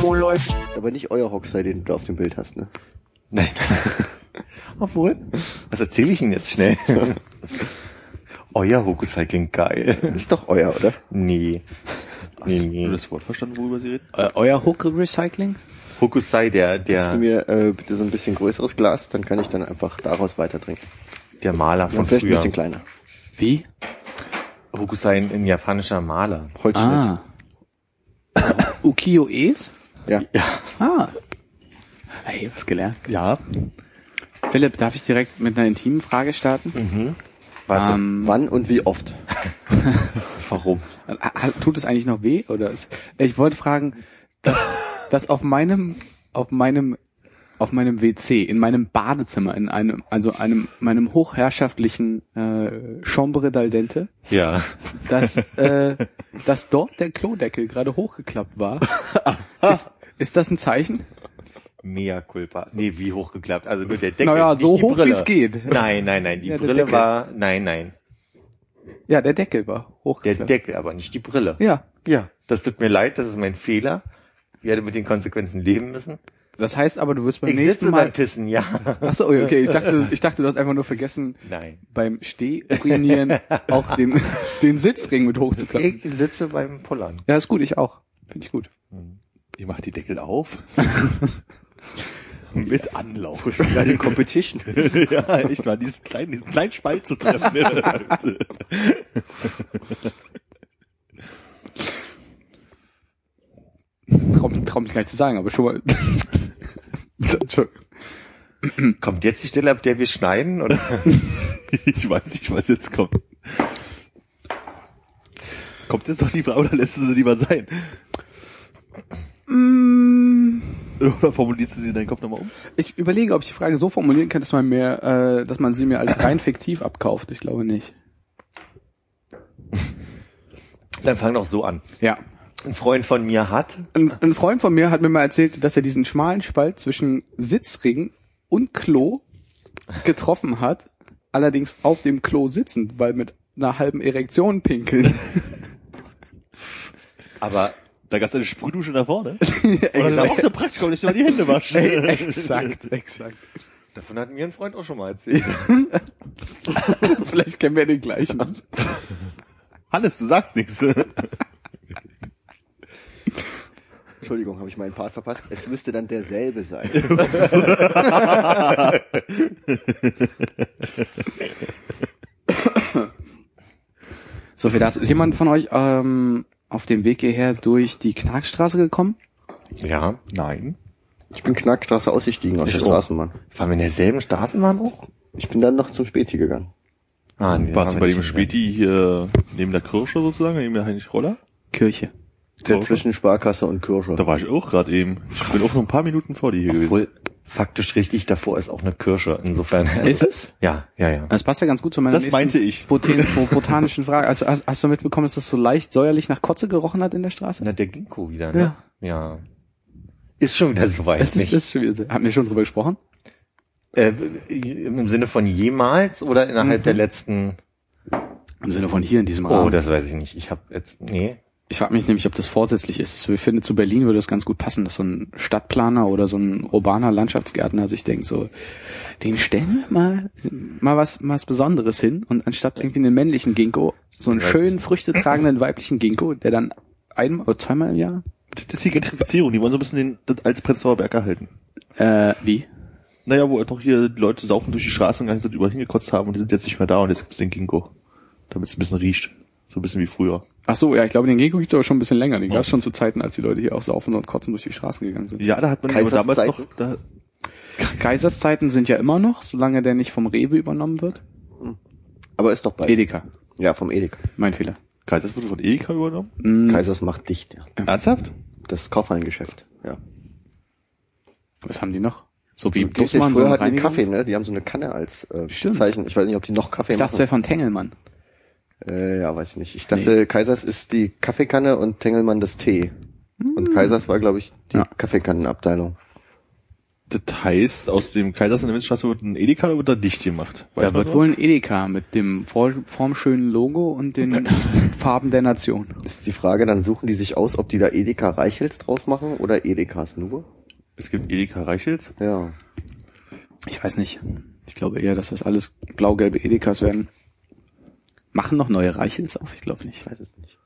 Wo läuft? Aber nicht euer Hocksei, den du auf dem Bild hast, ne? Nein. Obwohl, was erzähle ich Ihnen jetzt schnell? Euer Hokusai klingt geil. Das ist doch euer, oder? Nee. Nee, Hast du nee. das Wort verstanden, worüber Sie reden? Äh, euer Hook Recycling? Hokusai, der, Gibst du der, mir äh, bitte so ein bisschen größeres Glas, dann kann ich dann einfach daraus weiter trinken. der Maler von Und vielleicht ein früher. bisschen kleiner. Wie? Hokusai, ein, ein japanischer Maler. Holzschnitt. Ah. Ukiyo-E's? Ja. Ah. Hey, was gelernt. Ja. Philipp, darf ich direkt mit einer intimen Frage starten? Warte, Ähm, Wann und wie oft? warum? tut es eigentlich noch weh? Oder ist, ich wollte fragen, dass, dass auf meinem, auf meinem, auf meinem WC, in meinem Badezimmer, in einem, also einem, meinem hochherrschaftlichen äh, Chambre d'Aldente, Ja. dass, äh, dass dort der Klodeckel gerade hochgeklappt war. ist, ist das ein Zeichen? Mea culpa. Nee, wie hochgeklappt? Also nur der Deckel. Naja, so hoch, Brille. wie's geht. Nein, nein, nein. Die Ja, der Brille war, nein, nein. Ja, der Deckel war Der hochgeklappt. Deckel, aber nicht die Brille. ja, Ja. Das tut mir leid, das ist mein Fehler. Ich werde mit den Konsequenzen leben müssen. Das heißt aber, du wirst beim Ich nächsten Mal... beim Pissen, ja. Ach so, okay, ich dachte, ich dachte, du hast einfach nur vergessen, Nein. beim Stehurinieren auch den, den Sitzring mit hochzuklappen. Ich sitze beim Pullern. Ja, ist gut, ich auch. Finde ich gut. Ihr macht die Deckel auf. Mit Anlauf. Ja, die Competition. ja, echt mal, diesen kleinen, diesen kleinen Spalt zu treffen. Trau, trau mich gar nicht zu sagen, aber schon mal. Kommt jetzt die Stelle, ab der wir schneiden, oder? ich weiß nicht, was jetzt kommt. Kommt jetzt noch die Frage oder lässt du sie lieber sein? Oder formulierst du sie in deinen Kopf nochmal um? Ich überlege, ob ich die Frage so formulieren kann, dass man mir, äh, dass man sie mir als rein fiktiv abkauft. Ich glaube nicht. Dann fang doch so an. Ja. Ein Freund von mir hat, Ein, ein Freund von mir hat mir mal erzählt, dass er diesen schmalen Spalt zwischen Sitzring und Klo getroffen hat, allerdings auf dem Klo sitzend, weil mit einer halben Erektion pinkeln. aber Da gab's eine Sprühdusche da vorne. Oder das ist auch so praktisch, wenn ich mal die Hände wasche. exakt, exakt. davon hat mir ein Freund auch schon mal erzählt. Vielleicht kennen wir den gleichen. Hannes, du sagst nichts. Entschuldigung, habe ich meinen Part verpasst. Es müsste dann derselbe sein. So viel dazu. Ist jemand von euch ähm, auf dem Weg hierher durch die Knarkstraße gekommen? Ja. Nein. Ich bin Knackstraße ausgestiegen aus Ich der auch. Straßenbahn. Waren wir in derselben Straßenbahn auch? Ich bin dann noch zum Späti gegangen. Ah, nee, Warst du waren bei dem Späti hier neben der Kirsche sozusagen, neben der Heinrich Roller? Kirche. Der zwischen Sparkasse und Kirsche. Da war ich auch gerade eben. Ich bin auch nur ein paar Minuten vor dir hier gewesen. Obwohl, faktisch richtig, davor ist auch eine Kirsche. Insofern. Ist es? Ja, ja, ja. Das passt ja ganz gut zu meiner Das nächsten meinte ich. Botan bo- botanischen Frage. Also hast, hast du mitbekommen, dass das so leicht säuerlich nach Kotze gerochen hat in der Straße? Na, der Ginkgo wieder, ne? Ja. Ist schon wieder soweit, Das ist, ist schon wieder, so. haben wir schon drüber gesprochen? Äh, Im Sinne von jemals oder innerhalb Mhm. der letzten? Im Sinne von hier in diesem Oh, Rahmen. das weiß ich nicht. Ich habe jetzt, nee. Ich frage mich nämlich, ob das vorsätzlich ist. Ich finde, zu Berlin würde das ganz gut passen, dass so ein Stadtplaner oder so ein urbaner Landschaftsgärtner sich denkt, so, den stellen wir mal, mal was, mal was Besonderes hin und anstatt irgendwie einen männlichen Ginkgo, so einen schönen, früchtetragenden weiblichen Ginkgo, der dann einmal oder zweimal im Jahr, Das ist die Gentrifizierung, die wollen so ein bisschen den, das alte Prenzlauer Berg erhalten. äh, wie? Naja, wo einfach hier die Leute saufen durch die Straßen gegangen sind, überall hingekotzt haben und die sind jetzt nicht mehr da und jetzt gibt's den Ginkgo. Damit es ein bisschen riecht. So ein bisschen wie früher. Ach so, ja, ich glaube, den Ginkgo gibt es aber schon ein bisschen länger. Den gab es schon zu Zeiten, als die Leute hier auch saufen und kotzen durch die Straßen gegangen sind. Ja, da hat man aber damals Kaiserszeiten? noch, da, Kaiserszeiten sind ja immer noch, solange der nicht vom Rewe übernommen wird. Aber ist doch bei. Edeka, Ja, vom Edeka. mein Fehler. Kaisers wurde von Edeka übernommen? Mm, Kaisers macht dicht, ja. Ernsthaft? Das Kaufhallengeschäft, ja. Was haben die noch? So wie Dussmann, so früher ein hatten die Kaffee, ne? Die haben so eine Kanne als äh, Stimmt. Zeichen. Ich weiß nicht, ob die noch Kaffee Ich dachte, es machen. wäre von Tengelmann. Äh, ja, weiß ich nicht. Ich dachte, Kaisers ist die Kaffeekanne und Tengelmann das Tee. Und Kaisers war, glaube ich, die Ja. Kaffeekannenabteilung. Das heißt, aus dem Kaisers in der Windstraße wird ein Edeka oder wird da dicht gemacht? Weiß Da wird was? wohl ein Edeka mit dem formschönen Logo und den Farben der Nation. Ist die Frage, dann suchen die sich aus, ob die da Edeka Reichels draus machen oder Edekas nur? Es gibt Edeka Reichelt. Ja. Ich weiß nicht. Ich glaube eher, dass das alles blau-gelbe Edekas werden. Machen noch neue Reichels auf? Ich glaube nicht. Ich weiß es nicht.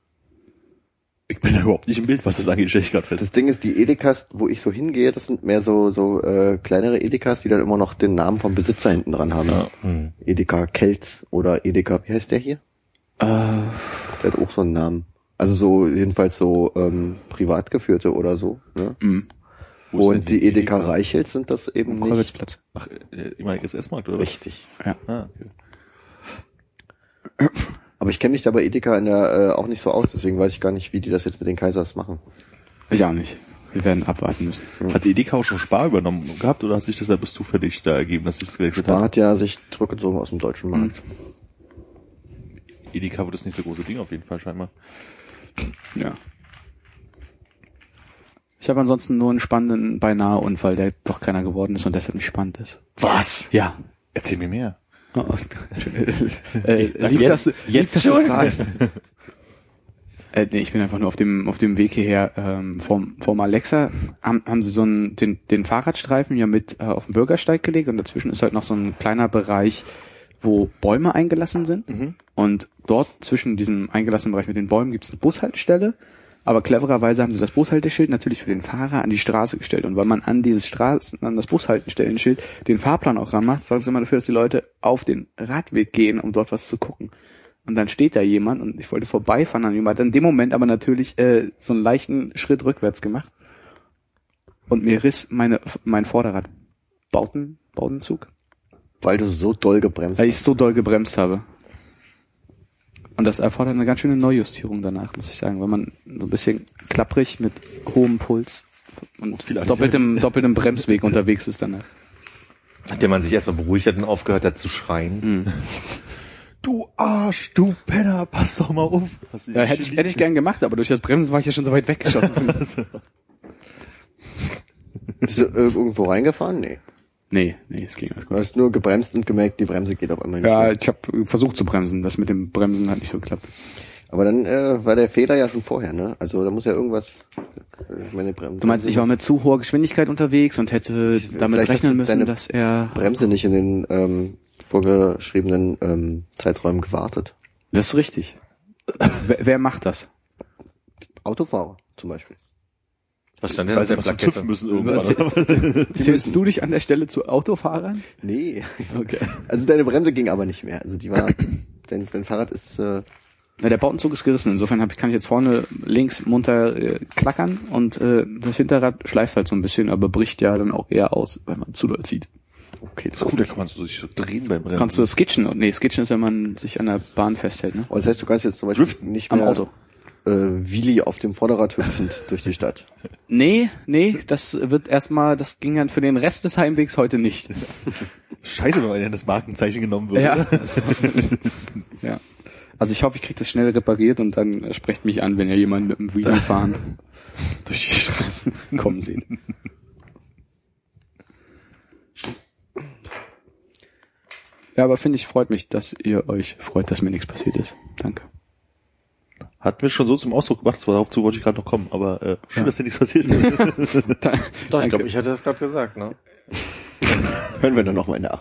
Ich bin da überhaupt nicht im Bild, was das angeht, stelle ich gerade fest. Das Ding ist, die Edekas, wo ich so hingehe, das sind mehr so so äh, kleinere Edekas, die dann immer noch den Namen vom Besitzer hinten dran haben. Ja. Hm. Edeka Kelz oder Edeka, wie heißt der hier? Äh, Der hat auch so einen Namen. Also so jedenfalls so ähm, privat geführte oder so. Ne? mh, Wo ist denn Und die Edeka Reichels sind das eben nicht. Kolwitzplatz. Ach, äh, ehemaliges S-Markt, oder? Richtig. Ja. Ah, okay. Aber ich kenne mich da bei Edeka in der, äh, auch nicht so aus, deswegen weiß ich gar nicht, wie die das jetzt mit den Kaisers machen. Ich auch nicht. Wir werden abwarten müssen. Hat die Edeka auch schon Spar übernommen gehabt oder hat sich das da bis zufällig da ergeben, dass sich das gewechselt Da hat? hat ja sich zurückgezogen aus dem deutschen Markt. Edeka wird das nächste große Ding auf jeden Fall scheinbar. Ja. Ich habe ansonsten nur einen spannenden beinahe Unfall, der doch keiner geworden ist und deshalb nicht spannend ist. Was? Ja. Erzähl mir mehr. Oh, äh, dass du, lieb, dass du fragst. Äh, nee, ich bin einfach nur auf dem auf dem Weg hierher ähm, vom vom Alexa. Haben, haben sie so einen den den Fahrradstreifen ja mit äh, auf den Bürgersteig gelegt und dazwischen ist halt noch so ein kleiner Bereich, wo Bäume eingelassen sind. Und dort zwischen diesem eingelassenen Bereich mit den Bäumen gibt es eine Bushaltestelle. Aber clevererweise haben sie das Bushalteschild natürlich für den Fahrer an die Straße gestellt. Und weil man an dieses Straßen, an das Bushaltestellenschild den Fahrplan auch ranmacht, sorgt es immer dafür, dass die Leute auf den Radweg gehen, um dort was zu gucken. Und dann steht da jemand und ich wollte vorbeifahren an jemand, hat in dem Moment aber natürlich äh, so einen leichten Schritt rückwärts gemacht. Und mir riss meine, mein Vorderrad Bauten, Bautenzug, Weil du so doll gebremst weil ich so doll gebremst habe. Und das erfordert eine ganz schöne Neujustierung danach, muss ich sagen, weil man so ein bisschen klapprig mit hohem Puls und Vielleicht. doppeltem, doppeltem Bremsweg unterwegs ist danach. Nachdem man sich erstmal beruhigt hat und aufgehört hat zu schreien. Du Arsch, du Penner, pass doch mal auf. Ja, hätte ich, hätte ich gern gemacht, aber durch das Bremsen war ich ja schon so weit weggeschossen. Bist du irgendwo reingefahren? Nee. Nee, nee, es ging alles Du gut. hast nur gebremst und gemerkt, die Bremse geht auf einmal nicht Ja, ich habe versucht zu bremsen. Das mit dem Bremsen hat nicht so geklappt. Aber dann äh, war der Fehler ja schon vorher, ne? Also da muss ja irgendwas... äh, Meine Bremse, Du meinst, ich war mit zu hoher Geschwindigkeit unterwegs und hätte damit vielleicht rechnen du müssen, dass er... Bremse nicht in den ähm, vorgeschriebenen ähm, Zeiträumen gewartet. Das ist richtig. wer, wer macht das? Autofahrer zum Beispiel. Was stand denn Weil sie zum Plakette? TÜV müssen irgendwann. Zählst du dich an der Stelle zu Autofahrern? Nee. Okay. Also deine Bremse ging aber nicht mehr. Also die war... dein, dein Fahrrad ist... Äh, Na, der Bautenzug ist gerissen. Insofern hab ich, kann ich jetzt vorne links munter äh, klackern und äh, das Hinterrad schleift halt so ein bisschen, aber bricht ja dann auch eher aus, wenn man zu doll zieht. okay, Das ist cool, da kann man so sich so drehen beim Rennen. Kannst du skitchen? Nee, skitchen ist, wenn man sich an der Bahn festhält, ne? Oh, das heißt, du kannst jetzt zum Beispiel nicht Am mehr Auto. Äh, Wheelie auf dem Vorderrad hüpfend durch die Stadt. Nee, nee, das wird erstmal, das ging dann für den Rest des Heimwegs heute nicht. Scheiße, wenn man in das Markenzeichen genommen wird. Ja. oder? ja. Also ich hoffe, ich kriege das schnell repariert und dann äh, sprecht mich an, wenn ihr jemanden mit dem Wheelie fahren durch die Straße kommen seht. Ja, aber finde ich, freut mich, dass ihr euch freut, dass mir nichts passiert ist. Danke. Hatten wir schon so zum Ausdruck gebracht, darauf zu wollte ich gerade noch kommen, aber äh, schön, Ja. dass dir nichts passiert ist. Da, Doch, ich glaube, ich hatte das gerade gesagt, ne? Hören wir dann nochmal nach.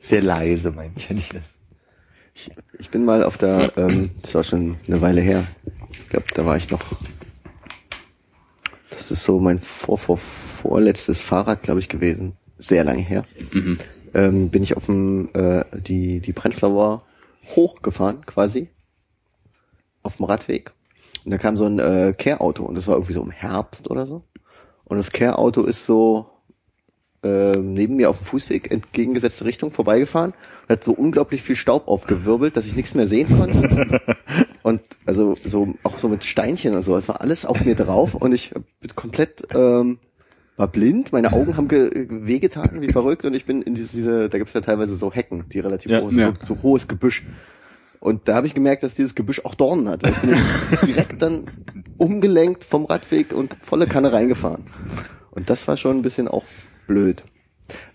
Sehr leise, meine ich, wenn ich das. Ich bin mal auf der, ähm, das war schon eine Weile her. Ich glaube, da war ich noch. Das ist so mein vor, vor, vorletztes Fahrrad, glaube ich, gewesen. Sehr lange her. Mhm. Ähm, bin ich auf dem, äh, die, die Prenzlauer hochgefahren, quasi. Auf dem Radweg. Und da kam so ein äh, Care-Auto und das war irgendwie so im Herbst oder so. Und das Care-Auto ist so äh, neben mir auf dem Fußweg entgegengesetzte Richtung vorbeigefahren und hat so unglaublich viel Staub aufgewirbelt, dass ich nichts mehr sehen konnte. und also so auch so mit Steinchen und so, es war alles auf mir drauf und ich bin komplett ähm, war blind, meine Augen haben ge wehgetan wie verrückt und ich bin in diese, diese da gibt's ja teilweise so Hecken, die relativ Ja. sind, Ja. so hohes Gebüsch. Und da habe ich gemerkt, dass dieses Gebüsch auch Dornen hat. Ich bin direkt dann umgelenkt vom Radweg und volle Kanne reingefahren. Und das war schon ein bisschen auch blöd.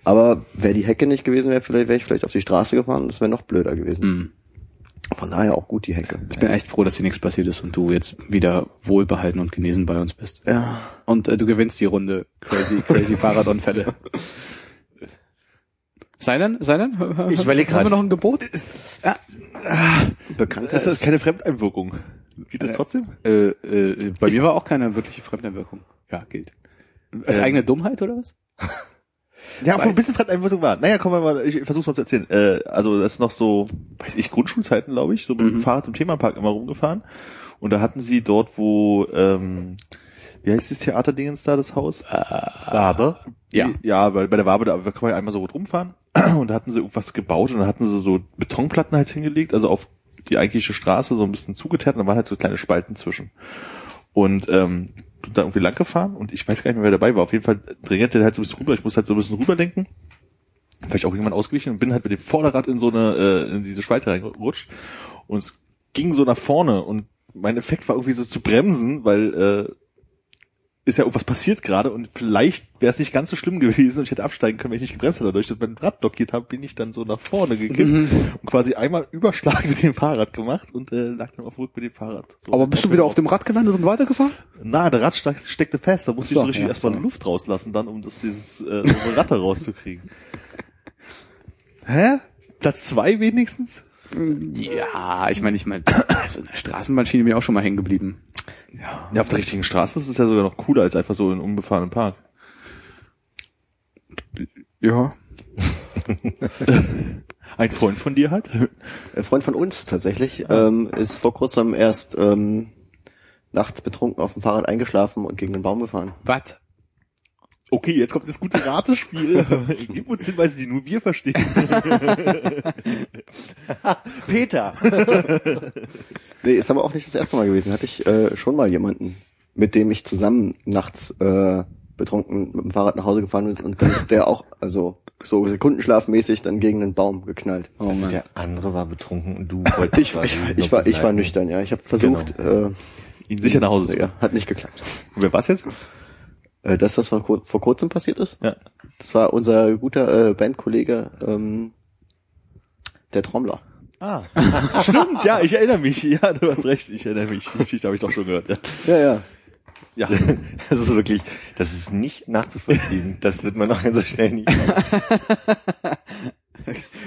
Aber wäre die Hecke nicht gewesen, wäre vielleicht wäre ich vielleicht auf die Straße gefahren und das wäre noch blöder gewesen. Mhm. Von daher auch gut die Hecke. Ich bin echt froh, dass dir nichts passiert ist und du jetzt wieder wohlbehalten und genesen bei uns bist. Ja. Und äh, du gewinnst die Runde crazy, crazy Fahrradunfälle. Sei denn, sei denn, Ich überleg haben grad. wir noch ein Gebot? Ja, Bekannter Das ist ist, keine Fremdeinwirkung. Geht das trotzdem? äh, äh, bei mir war auch keine wirkliche Fremdeinwirkung. Ja, gilt. Als Ähm. eigene Dummheit oder was? Ja, obwohl ein bisschen Fremdeinwirkung war. Naja, komm mal, ich versuch's mal zu erzählen. Äh, also das ist noch so, weiß ich, Grundschulzeiten, glaube ich, so mit dem Mhm. Fahrrad im Themenpark immer rumgefahren. Und da hatten sie dort, wo, ähm, wie heißt das Theaterdingens da, das Haus? Rabe. Ja. Ja, bei, bei der Wabe, da kann man einmal so gut rumfahren. Und da hatten sie irgendwas gebaut und da hatten sie so Betonplatten halt hingelegt, also auf die eigentliche Straße so ein bisschen zugeteert und da waren halt so kleine Spalten zwischen. Und ähm, da irgendwie lang gefahren und ich weiß gar nicht mehr, wer dabei war. Auf jeden Fall drängte der halt so ein bisschen rüber. Ich musste halt so ein bisschen rüberdenken. Vielleicht auch irgendwann ausgewichen und bin halt mit dem Vorderrad in so eine, äh, in diese Spalte reingerutscht. Und es ging so nach vorne und mein Effekt war irgendwie so zu bremsen, weil äh, ist ja irgendwas passiert gerade und vielleicht wäre es nicht ganz so schlimm gewesen und ich hätte absteigen können, wenn ich nicht gebremst hätte. Dadurch, dass ich mein Rad blockiert habe, bin ich dann so nach vorne gekippt Mhm. und quasi einmal Überschlag mit dem Fahrrad gemacht und äh, lag dann auf dem Rück mit dem Fahrrad. So Aber bist du wieder auf dem Rad gelandet und weitergefahren? na, der Rad steck- steckte fest, da musste So, ich so richtig ja, erstmal so. Luft rauslassen, dann, um das dieses äh, Rad da rauszukriegen. Hä? Platz zwei wenigstens? Ja, ich meine, ich meine, also in der Straßenbahnschiene bin ich auch schon mal hängen geblieben. Ja, auf der richtigen Straße ist es ja sogar noch cooler als einfach so in einem unbefahrenen Park. Ja. Ein Freund von dir hat? ein Freund von uns tatsächlich, ähm, ist vor kurzem erst ähm, nachts betrunken auf dem Fahrrad eingeschlafen und gegen den Baum gefahren. Was? Okay, jetzt kommt das gute Ratespiel. Gib uns Hinweise, die nur wir verstehen. Peter. Nee, ist aber auch nicht das erste Mal gewesen. Hatte ich äh, schon mal jemanden, mit dem ich zusammen nachts äh, betrunken mit dem Fahrrad nach Hause gefahren bin und dann ist der auch, also so sekundenschlafmäßig dann gegen den Baum geknallt. Oh Also Mann. der andere war betrunken und du wolltest Ich, ich, ich war ich war nüchtern, ja. Ich habe versucht, äh, Ihn sicher nach Hause zu ja, hat nicht geklappt. Wer war's jetzt? Äh, das, was vor, kur- vor kurzem passiert ist, Ja. das war unser guter äh, Bandkollege, ähm, der Trommler. Ah. Stimmt, ja, ich erinnere mich. Ja, du hast recht, ich erinnere mich. Die Geschichte habe ich doch schon gehört. Ja. Ja, ja. ja. Das ist wirklich, das ist nicht nachzuvollziehen. Das wird man noch so schnell nicht.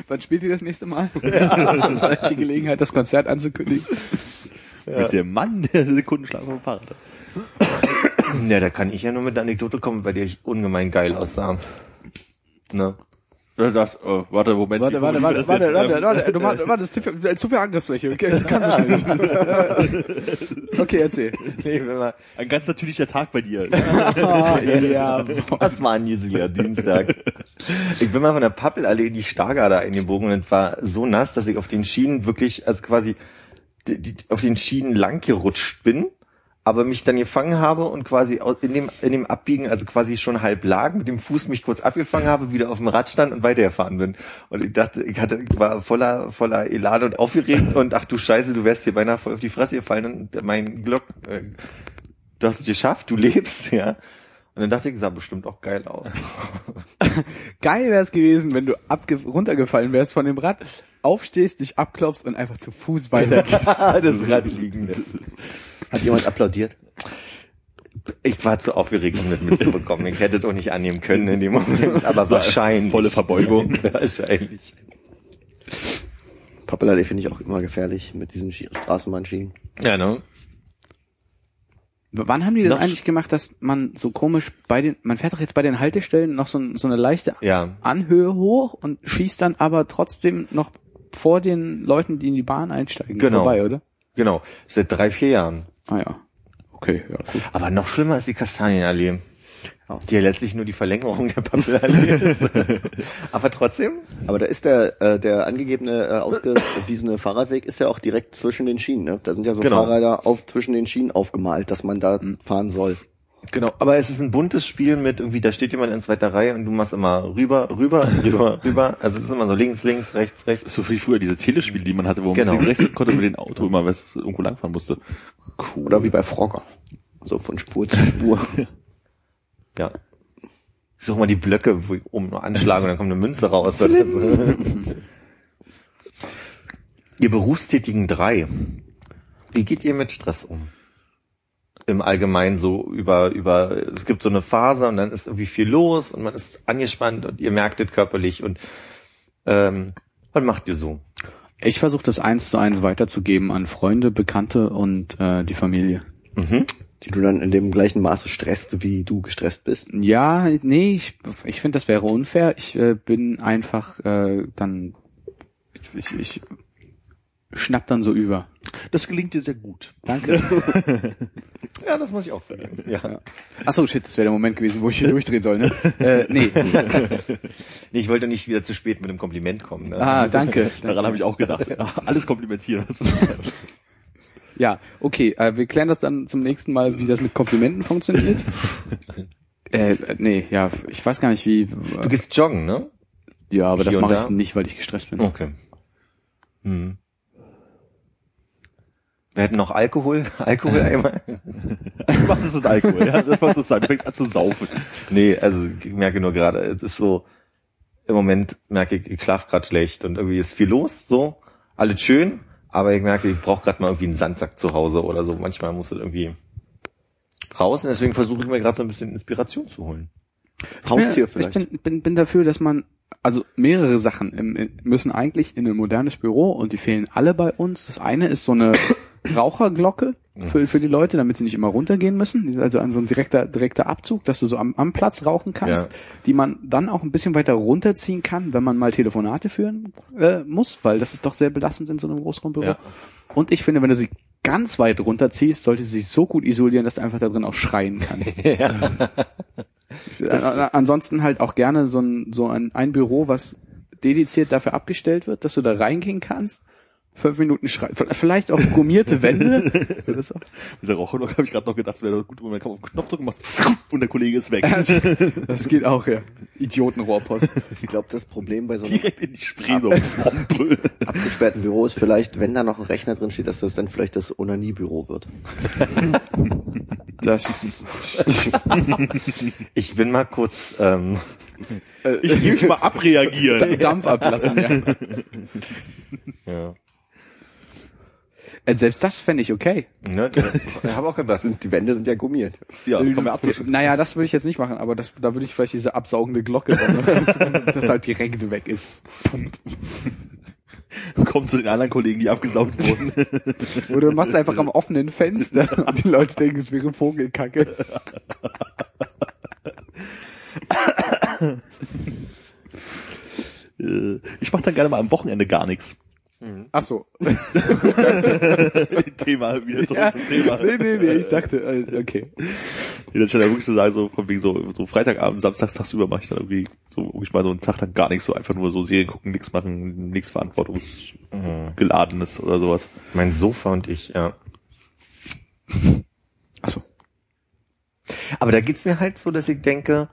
Wann spielt ihr das nächste Mal? Vielleicht die Gelegenheit, das Konzert anzukündigen. Mit dem Mann, der Sekundenschlag vom Fahrrad hat. Ja, da kann ich ja nur mit der Anekdote kommen, bei der ich ungemein geil aussah. Ne? Das, äh, warte, Moment. Warte, warte, warte, das warte, jetzt? warte, Ähm, warte, du machst, warte, das ist zu viel, zu viel Angriffsfläche. Okay, das kannst du nicht. Okay, erzähl. Nee, wenn man, Ein ganz natürlicher Tag bei dir. Ah, ja, das war ein Newsiger Dienstag. Ich bin mal von der Pappelallee in die Stargarde eingebogen und es war so nass, dass ich auf den Schienen wirklich, als quasi die, die, auf den Schienen lang gerutscht bin, aber mich dann gefangen habe und quasi in dem, in dem Abbiegen, also quasi schon halb lag, mit dem Fuß mich kurz abgefangen habe, wieder auf dem Rad stand und weitergefahren bin. Und ich dachte, ich hatte, ich war voller, voller Elan und aufgeregt und ach du Scheiße, du wärst hier beinahe voll auf die Fresse gefallen und mein Glock, äh, du hast es geschafft, du lebst, ja. Und dann dachte ich, sah bestimmt auch geil aus. Geil wäre es gewesen, wenn du abge runtergefallen wärst von dem Rad, aufstehst, dich abklopfst und einfach zu Fuß weitergehst. das Rad liegen lässt. Hat jemand applaudiert? Ich war zu aufgeregt, um das mitzubekommen. Ich hätte es auch nicht annehmen können in dem Moment, aber wahrscheinlich. Volle Verbeugung. wahrscheinlich. Pappelallee finde ich auch immer gefährlich mit diesen Schi- Straßenbahnschienen. Ja, ne? Wann haben die das Noch- eigentlich gemacht, dass man so komisch bei den, man fährt doch jetzt bei den Haltestellen noch so, so eine leichte Ja. Anhöhe hoch und schießt dann aber trotzdem noch vor den Leuten, die in die Bahn einsteigen, Genau. vorbei, oder? Genau. Seit drei, vier Jahren. Ah ja. Okay, ja, gut. Aber noch schlimmer ist die Kastanienallee. Die ja letztlich nur die Verlängerung der Pappelallee ist. Aber trotzdem, Aber da ist der, äh, der angegebene, äh, ausgewiesene Fahrradweg ist ja auch direkt zwischen den Schienen. Ne? Da sind ja so Genau. Fahrräder auf, zwischen den Schienen aufgemalt, dass man da fahren soll. Genau, aber es ist ein buntes Spiel mit irgendwie, da steht jemand in zweiter Reihe und du machst immer rüber, rüber, rüber, rüber. Also es ist immer so links, links, rechts, Das rechts. ist so wie früher diese Telespiele, die man hatte, wo man Genau. links, rechts konnte mit dem Auto immer, was irgendwo langfahren musste. Cool. Oder wie bei Frogger. So von Spur zu Spur. Ja. Ich suche mal die Blöcke, wo ich oben nur anschlage und dann kommt eine Münze raus. Oder so. ihr berufstätigen drei, wie geht ihr mit Stress um? Im Allgemeinen so über, über, es gibt so eine Phase und dann ist irgendwie viel los und man ist angespannt und ihr merkt es körperlich und ähm, was macht ihr so? Ich versuche das eins zu eins weiterzugeben an Freunde, Bekannte und äh, die Familie. Mhm. die du dann in dem gleichen Maße stresst, wie du gestresst bist. Ja, nee, ich, ich finde, das wäre unfair. Ich äh, bin einfach äh, dann, ich, ich, ich schnapp dann so über. Das gelingt dir sehr gut. Danke. Ja, das muss ich auch zugeben. Ja. Ach so, shit, das wäre der Moment gewesen, wo ich hier durchdrehen soll, ne? Äh, nee. Nee, ich wollte nicht wieder zu spät mit einem Kompliment kommen. Ne? Ah, danke. Daran habe ich auch gedacht. Ja, alles komplimentieren. Ja, okay, äh, wir klären das dann zum nächsten Mal, wie das mit Komplimenten funktioniert. äh, nee, ja, ich weiß gar nicht wie. Du gehst joggen, ne? ja, aber das hier und mache ich da? nicht, weil ich gestresst bin. Okay. Hm. Wir hätten noch Alkohol. Alkohol einmal. Was ist mit Alkohol? Ja, das was es sein. Du fängst an zu saufen. Nee, also ich merke nur gerade, es ist so, im Moment merke ich, ich schlafe gerade schlecht und irgendwie ist viel los, so, alles schön, aber ich merke, ich brauche gerade mal irgendwie einen Sandsack zu Hause oder so. Manchmal muss es irgendwie raus und deswegen versuche ich mir gerade so ein bisschen Inspiration zu holen. Haustier Ich vielleicht. bin, bin, bin dafür, dass man, also mehrere Sachen müssen eigentlich in ein modernes Büro und die fehlen alle bei uns. Das eine ist so eine Raucherglocke für, für die Leute, damit sie nicht immer runtergehen müssen. Also an so ein direkter, direkter Abzug, dass du so am, am Platz rauchen kannst, Ja. die man dann auch ein bisschen weiter runterziehen kann, wenn man mal Telefonate führen äh, muss, weil das ist doch sehr belastend in so einem Großraumbüro. Ja. Und ich finde, wenn du sie ganz weit runterziehst, sollte sie sich so gut isolieren, dass du einfach da drin auch schreien kannst. Äh, ansonsten halt auch gerne so ein, so ein, ein Büro, was dediziert dafür abgestellt wird, dass du da reingehen kannst, fünf Minuten schreien, vielleicht auch gummierte Wände. Das auch- Dieser Raucherlock habe ich gerade noch gedacht, das wäre gut, wenn man auf den Knopf drücken machst und der Kollege ist weg. das geht auch, ja. Idiotenrohrpost. Ich glaube, das Problem bei so einem Direkt in die Spree so abgesperrten Büro ist vielleicht, wenn da noch ein Rechner drin steht, dass das dann vielleicht das Onanie-Büro wird. Das, Ich bin mal kurz, ähm, Ich will mich mal abreagieren. Dampf ablassen, ja. ja, Äh, Selbst das fände ich okay. ne, ich habe auch gedacht, Sind, die Wände sind ja gummiert. Ja, kann man abwischen. Naja, das würde ich jetzt nicht machen, aber das, da würde ich vielleicht diese absaugende Glocke, das halt direkt weg ist. Kommt zu den anderen Kollegen, die abgesaugt wurden. Oder du machst einfach am offenen Fenster und die Leute denken, es wäre Vogelkacke. Äh, Ich mache dann gerne mal am Wochenende gar nichts. Ach so. Thema, wieder zurück Ja. zum Thema. Nee, nee, nee, ich dachte, äh, okay. Nee, das ist ja wirklich so sagen, so von wegen so, so Freitagabend, Samstags tagsüber mache ich dann irgendwie so wirklich mal so einen Tag lang gar nichts, so einfach nur so Serien gucken, nichts machen, nichts Verantwortungsgeladenes oder sowas. mein Sofa und ich, ja. Ach so. Aber da geht's mir halt so, dass ich denke,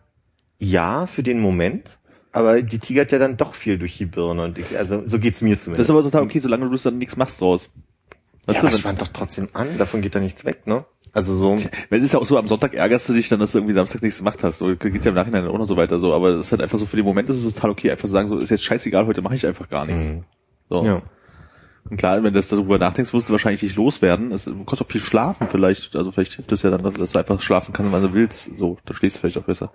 ja, für den Moment, aber die tigert ja dann doch viel durch die Birne und ich, also so geht's mir Das zumindest. ist aber total okay, solange du dann nichts machst draus. ja, Weißt aber spannt doch trotzdem an, davon geht da nichts weg, ne? Also so, wenn es ist ja auch so, am Sonntag ärgerst du dich dann, dass du irgendwie Samstag nichts gemacht hast. So, geht ja im Nachhinein auch noch so weiter so, aber das ist halt einfach so, für den Moment ist es total okay, einfach zu sagen, so, ist jetzt scheißegal, heute mache ich einfach gar nichts. Mhm. So. ja. Und klar, wenn du das darüber nachdenkst, wirst du wahrscheinlich nicht loswerden. Es, du kannst auch viel schlafen vielleicht. Also vielleicht hilft es ja dann, dass du einfach schlafen kannst, wann du willst. So, dann schläfst du vielleicht auch besser.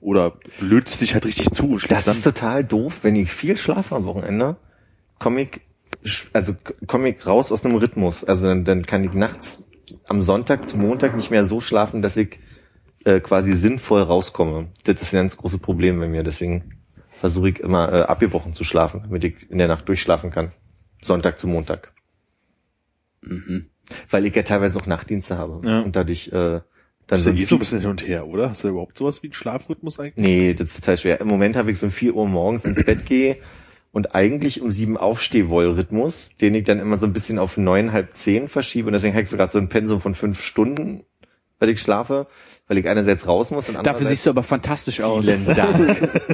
Oder lötst dich halt richtig zu und Das schläfst ist total doof, wenn ich viel schlafe am Wochenende, komme ich, also komme ich raus aus einem Rhythmus. Also dann, dann kann ich nachts am Sonntag zum Montag nicht mehr so schlafen, dass ich äh, quasi sinnvoll rauskomme. Das ist ein ganz großes Problem bei mir. Deswegen versuche ich immer äh, abgebrochen zu schlafen, damit ich in der Nacht durchschlafen kann. Sonntag zu Montag. Weil ich ja teilweise auch Nachtdienste habe Ja. und dadurch äh, dann Das ist so ja ein eh so ein bisschen hin und her, oder? Hast du überhaupt sowas wie einen Schlafrhythmus eigentlich? Nee, das ist total schwer. Im Moment habe ich so um 4 Uhr morgens ins Bett gehe und eigentlich um sieben Aufstehwoll-Rhythmus, den ich dann immer so ein bisschen auf neun, halb zehn verschiebe und deswegen habe ich so gerade so ein Pensum von fünf Stunden, weil ich schlafe, weil ich einerseits raus muss und Dafür andererseits siehst du aber fantastisch aus. vielen Dank.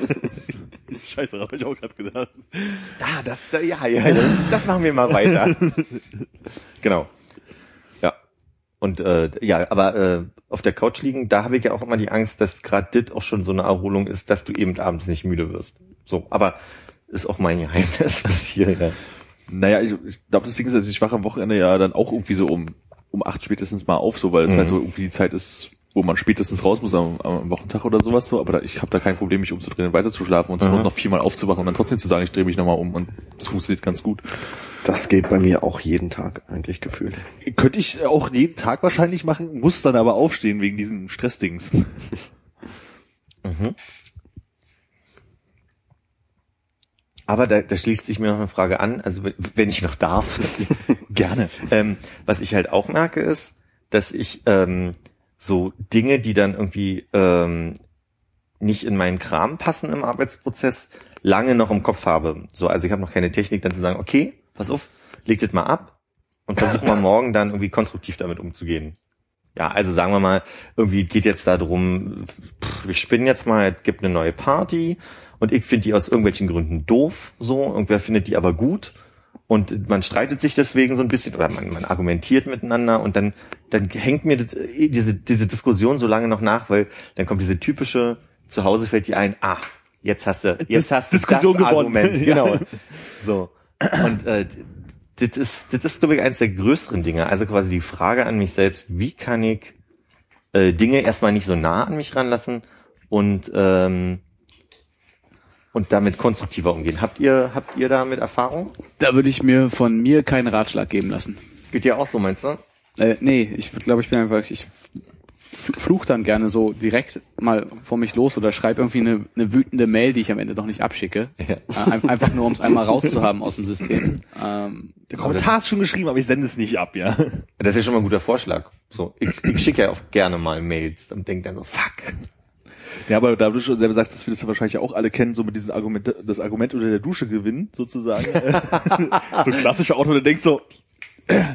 Scheiße, habe ich auch gerade gedacht. Ah, das, ja, ja, das, das machen wir mal weiter. genau. Und äh, ja, aber äh, auf der Couch liegen, da habe ich ja auch immer die Angst, dass gerade das auch schon so eine Erholung ist, dass du eben abends nicht müde wirst. So, aber ist auch mein Geheimnis, was hier. Ja. Naja, ich, ich glaube, das Ding ist, also ich wache am Wochenende ja dann auch irgendwie so um, um acht spätestens mal auf, so, weil es Mhm. halt so irgendwie die Zeit ist, wo man spätestens raus muss am, am Wochentag oder sowas so, aber da, ich habe da kein Problem, mich umzudrehen und weiterzuschlafen und so Mhm. noch viermal aufzuwachen und dann trotzdem zu sagen, ich drehe mich nochmal um und es funktioniert ganz gut. Das geht bei mir auch jeden Tag eigentlich gefühlt. Könnte ich auch jeden Tag wahrscheinlich machen, muss dann aber aufstehen wegen diesen Stressdings. Mhm. Aber da, da schließt sich mir noch eine Frage an, also wenn- wenn ich noch darf. Gerne. ähm, was ich halt auch merke ist, dass ich ähm, so Dinge, die dann irgendwie ähm, nicht in meinen Kram passen im Arbeitsprozess, lange noch im Kopf habe. So, also ich habe noch keine Technik, dann zu sagen, okay, pass auf, leg das mal ab und versuch mal morgen dann irgendwie konstruktiv damit umzugehen. Ja, also sagen wir mal, irgendwie geht jetzt darum, pff, wir spinnen jetzt mal, es gibt eine neue Party und ich finde die aus irgendwelchen Gründen doof, so, irgendwer findet die aber gut und man streitet sich deswegen so ein bisschen oder man, man argumentiert miteinander und dann, dann hängt mir das, eh diese, diese Diskussion so lange noch nach, weil dann kommt diese typische, zu Hause fällt dir ein, ah, jetzt hast du, jetzt hast du Diskussion das gewonnen. Argument, genau. So. Und äh, das ist, das ist, glaube ich, eines der größeren Dinge. Also quasi die Frage an mich selbst, wie kann ich äh, Dinge erstmal nicht so nah an mich ranlassen und ähm, und damit konstruktiver umgehen. Habt ihr, habt ihr damit Erfahrung? Da würde ich mir von mir keinen Ratschlag geben lassen. Geht dir auch so, meinst du? Äh, nee, ich glaube, ich bin einfach, ich fluch dann gerne so direkt mal vor mich los oder schreibe irgendwie eine, eine wütende Mail, die ich am Ende doch nicht abschicke. Ja. Äh, ein- einfach nur, um es einmal rauszuhaben aus dem System. Ähm, Der Kommentar ist schon geschrieben, aber ich sende es nicht ab, ja. Das ist ja schon mal ein guter Vorschlag. So, ich, ich schicke ja oft gerne mal Mails und denke dann so, fuck. Ja, aber da du schon selber sagst, dass wir das ja wahrscheinlich auch alle kennen, so mit diesem Argument, das Argument unter der Dusche gewinnen, sozusagen. so ein klassischer Auto, der denkt so,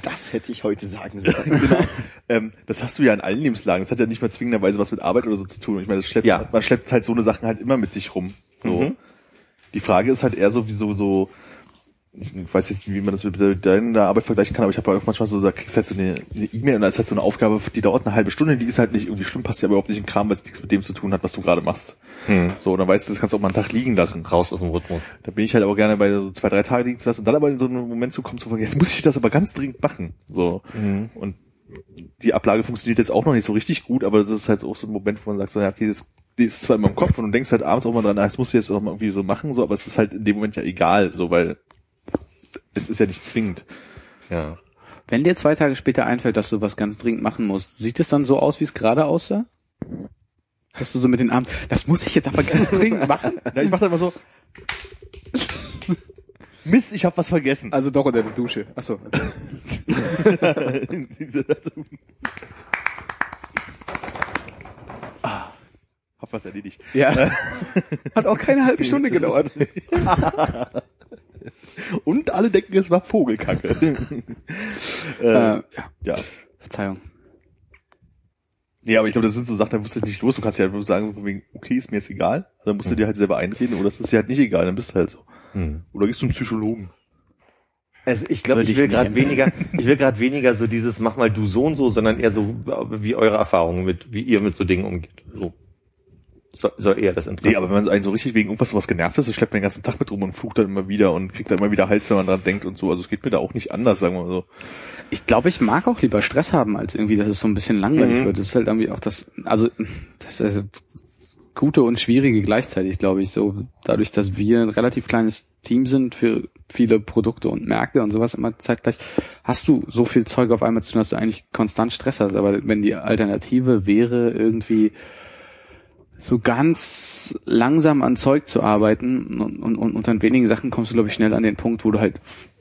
Das hätte ich heute sagen sollen. genau. ähm, das hast du ja in allen Lebenslagen. Das hat ja nicht mal zwingenderweise was mit Arbeit oder so zu tun. Ich meine, das schleppt, Ja. man schleppt halt so eine Sachen halt immer mit sich rum. So. Mhm. Die Frage ist halt eher so, wieso so, ich weiß nicht, wie man das mit deiner Arbeit vergleichen kann, aber ich habe auch manchmal so, da kriegst du halt so eine E-Mail und da ist halt so eine Aufgabe, die dauert eine halbe Stunde, die ist halt nicht irgendwie schlimm, passt ja überhaupt nicht in Kram, weil es nichts mit dem zu tun hat, was du gerade machst. Hm. So, dann weißt du, das kannst du auch mal einen Tag liegen lassen. Raus aus dem Rhythmus. Da bin ich halt aber gerne bei so zwei, drei Tage liegen zu lassen und dann aber in so einen Moment zu kommen, zu sagen, jetzt muss ich das aber ganz dringend machen. So. Mhm. Und die Ablage funktioniert jetzt auch noch nicht so richtig gut, aber das ist halt auch so ein Moment, wo man sagt, so, ja, okay, das, die ist zwar in meinem Kopf und du denkst halt abends auch mal dran, ah, das musst du jetzt auch mal irgendwie so machen, so, aber es ist halt in dem Moment ja egal, so, weil es ist ja nicht zwingend. Ja. wenn dir zwei Tage später einfällt, dass du was ganz dringend machen musst, sieht es dann so aus, wie es gerade aussah? Hast du so mit den Armen, das muss ich jetzt aber ganz dringend machen? Ja, ich mach da immer so, Mist, ich hab was vergessen. Also doch unter der Dusche. Achso. ah, hab was erledigt. Ja. Hat auch keine halbe Stunde gedauert. Und alle denken, es war Vogelkacke. äh, äh, ja, ja. Verzeihung. Nee, aber ich glaube, das sind so Sachen, da musst du nicht los. Du kannst ja einfach sagen, wegen, okay, ist mir jetzt egal. Dann musst du dir halt selber einreden oder es ist dir halt nicht egal, dann bist du halt so. Hm. Oder gehst du zum Psychologen. Also ich glaube, ich ich will gerade weniger, ich will gerade weniger so dieses mach mal du so und so, sondern eher so wie eure Erfahrungen mit, wie ihr mit so Dingen umgeht. So. So, so eher das Interesse. Nee, aber wenn man einen so richtig wegen irgendwas sowas genervt ist, dann schleppt man den ganzen Tag mit rum und flucht dann immer wieder und kriegt dann immer wieder Hals, wenn man dran denkt und so. Also es geht mir da auch nicht anders, sagen wir mal so. Ich glaube, ich mag auch lieber Stress haben, als irgendwie, dass es so ein bisschen langweilig Mhm. wird. Das ist halt irgendwie auch das, also das ist also Gute und Schwierige gleichzeitig, glaube ich. So dadurch, dass wir ein relativ kleines Team sind für viele Produkte und Märkte und sowas immer zeitgleich, hast du so viel Zeug auf einmal zu tun, dass du eigentlich konstant Stress hast. Aber wenn die Alternative wäre, irgendwie so ganz langsam an Zeug zu arbeiten und, und, und unter wenigen Sachen kommst du, glaube ich, schnell an den Punkt, wo du halt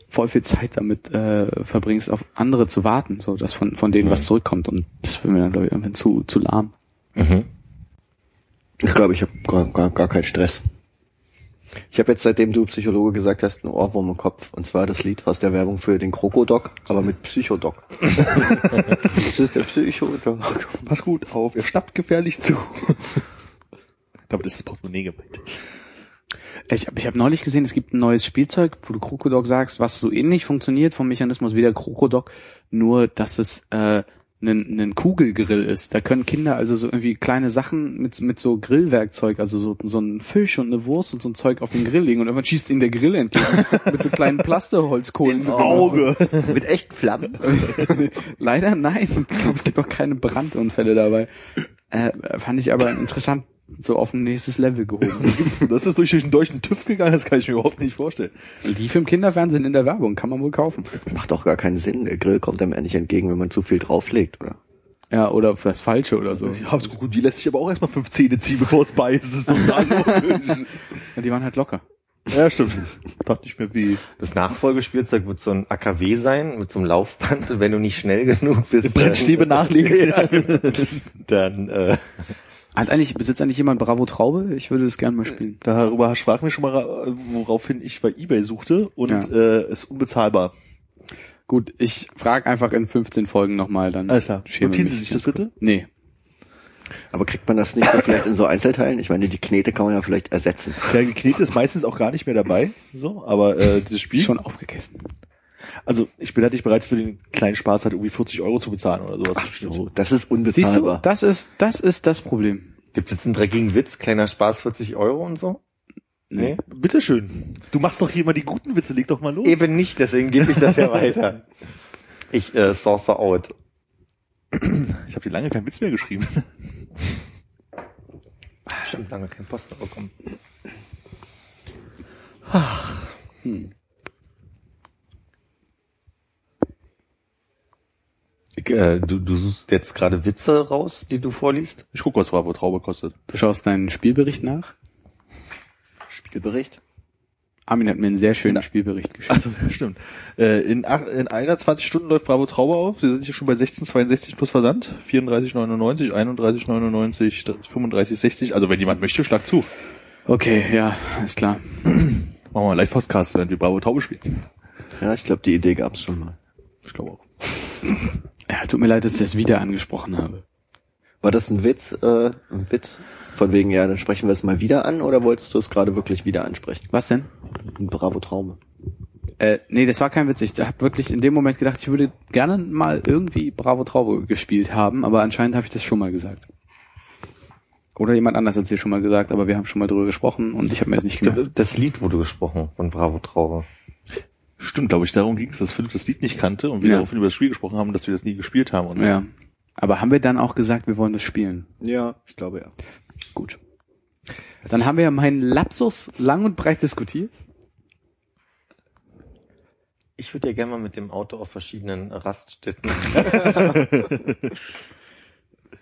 voll viel Zeit damit äh, verbringst, auf andere zu warten, so dass von, von denen was zurückkommt. Und das wird mir dann, glaube ich, irgendwann zu, zu lahm. Mhm. Ich glaube, ich habe gar, gar, gar keinen Stress. Ich habe jetzt, seitdem du Psychologe gesagt hast, einen Ohrwurm im Kopf. Und zwar das Lied aus der Werbung für den Krokodok, aber mit Psychodoc. das ist der Psychodoc. Pass gut auf, er schnappt gefährlich zu. Damit ist das Portemonnaie gemeint. Ich habe ich hab neulich gesehen, es gibt ein neues Spielzeug, wo du Krokodok sagst, was so ähnlich funktioniert vom Mechanismus wie der Krokodok, nur dass es äh, ein, ein Kugelgrill ist. Da können Kinder also so irgendwie kleine Sachen mit, mit so Grillwerkzeug, also so, so ein Fisch und eine Wurst und so ein Zeug auf den Grill legen und irgendwann schießt ihnen der Grill entgegen mit so kleinen Plasteholzkohlen. Ins Auge. mit echten Flammen. Leider nein. Ich glaube, es gibt auch keine Brandunfälle dabei. Äh, fand ich aber interessant, so auf ein nächstes Level gehoben. Das ist durch den deutschen TÜV gegangen, das kann ich mir überhaupt nicht vorstellen. Lief im Kinderfernsehen in der Werbung, kann man wohl kaufen. Macht doch gar keinen Sinn. Der Grill kommt einem endlich entgegen, wenn man zu viel drauflegt, oder? Ja, oder das Falsche oder so. Ja, so gut, die lässt sich aber auch erstmal fünf Zähne ziehen, bevor es beißt. Ist logisch. Ja, die waren halt locker. Ja, stimmt. Tat nicht mehr weh. Das Nachfolgespielzeug wird so ein AKW sein mit so einem Laufband. Wenn du nicht schnell genug bist, Brennstäbe dann, nachlegen. Ja, dann äh, Hat eigentlich, besitzt eigentlich jemand Bravo Traube? Ich würde das gerne mal spielen. Darüber sprach mir schon mal, äh, woraufhin ich bei Ebay suchte und Ja. äh, ist unbezahlbar. Gut, ich frage einfach in 15 Folgen nochmal dann. Alles klar. Notieren Sie sich das bitte? Nee. Aber kriegt man das nicht so vielleicht in so Einzelteilen? Ich meine, die Knete kann man ja vielleicht ersetzen. Ja, geknetet ist meistens auch gar nicht mehr dabei, so, aber äh, dieses Spiel, Schon aufgegessen. Also ich bin halt nicht bereit für den kleinen Spaß halt irgendwie 40 Euro zu bezahlen oder sowas. Ach so, das ist Siehst du, unbezahlbar. das ist, das ist das Problem. gibt's jetzt einen dreckigen Witz, kleiner Spaß, 40 Euro und so? Nee. Bitteschön. Du machst doch hier mal die guten Witze, leg doch mal los. Eben nicht, deswegen gebe ich das ja weiter. Ich äh, source out. Ich habe dir lange keinen Witz mehr geschrieben. Stimmt, lange kein Post mehr bekommen. Ich, äh, du, du suchst jetzt gerade Witze raus, die du vorliest? Ich guck, was Bravo Traube kostet. Du schaust deinen Spielbericht nach. Spielbericht. Armin hat mir einen sehr schönen Spielbericht geschrieben. Also, stimmt. Äh, in, ach, in einer 20 Stunden läuft Bravo Traube auf. Wir sind hier schon bei 16,62 plus Versand. 34,99, 31,99, 35,60. Also wenn jemand möchte, schlag zu. Okay, ja, ist klar. Machen wir mal Live-Podcast, während wir Bravo Traube spielen. Ja, ich glaube, die Idee gab's schon mal. Ich glaube auch. Ja, tut mir leid, dass ich das wieder angesprochen habe. War das ein Witz, äh, ein Witz? Von wegen, ja, dann sprechen wir es mal wieder an, oder wolltest du es gerade wirklich wieder ansprechen? Was denn? Ein Bravo Traube. Äh, nee, das war kein Witz. Ich habe wirklich in dem Moment gedacht, ich würde gerne mal irgendwie Bravo Traube gespielt haben, aber anscheinend habe ich das schon mal gesagt. Oder jemand anders hat es dir schon mal gesagt, aber wir haben schon mal drüber gesprochen und ich habe mir das nicht gemerkt. Das Lied wurde gesprochen von Bravo Traube. Stimmt, glaube ich, darum ging es, dass Philipp das Lied nicht kannte und wir Ja. daraufhin über das Spiel gesprochen haben, dass wir das nie gespielt haben. Und Ja. Aber haben wir dann auch gesagt, wir wollen das spielen? Ja, ich glaube ja. Gut. Dann haben wir meinen Lapsus lang und breit diskutiert. Ich würde ja gerne mal mit dem Auto auf verschiedenen Raststätten.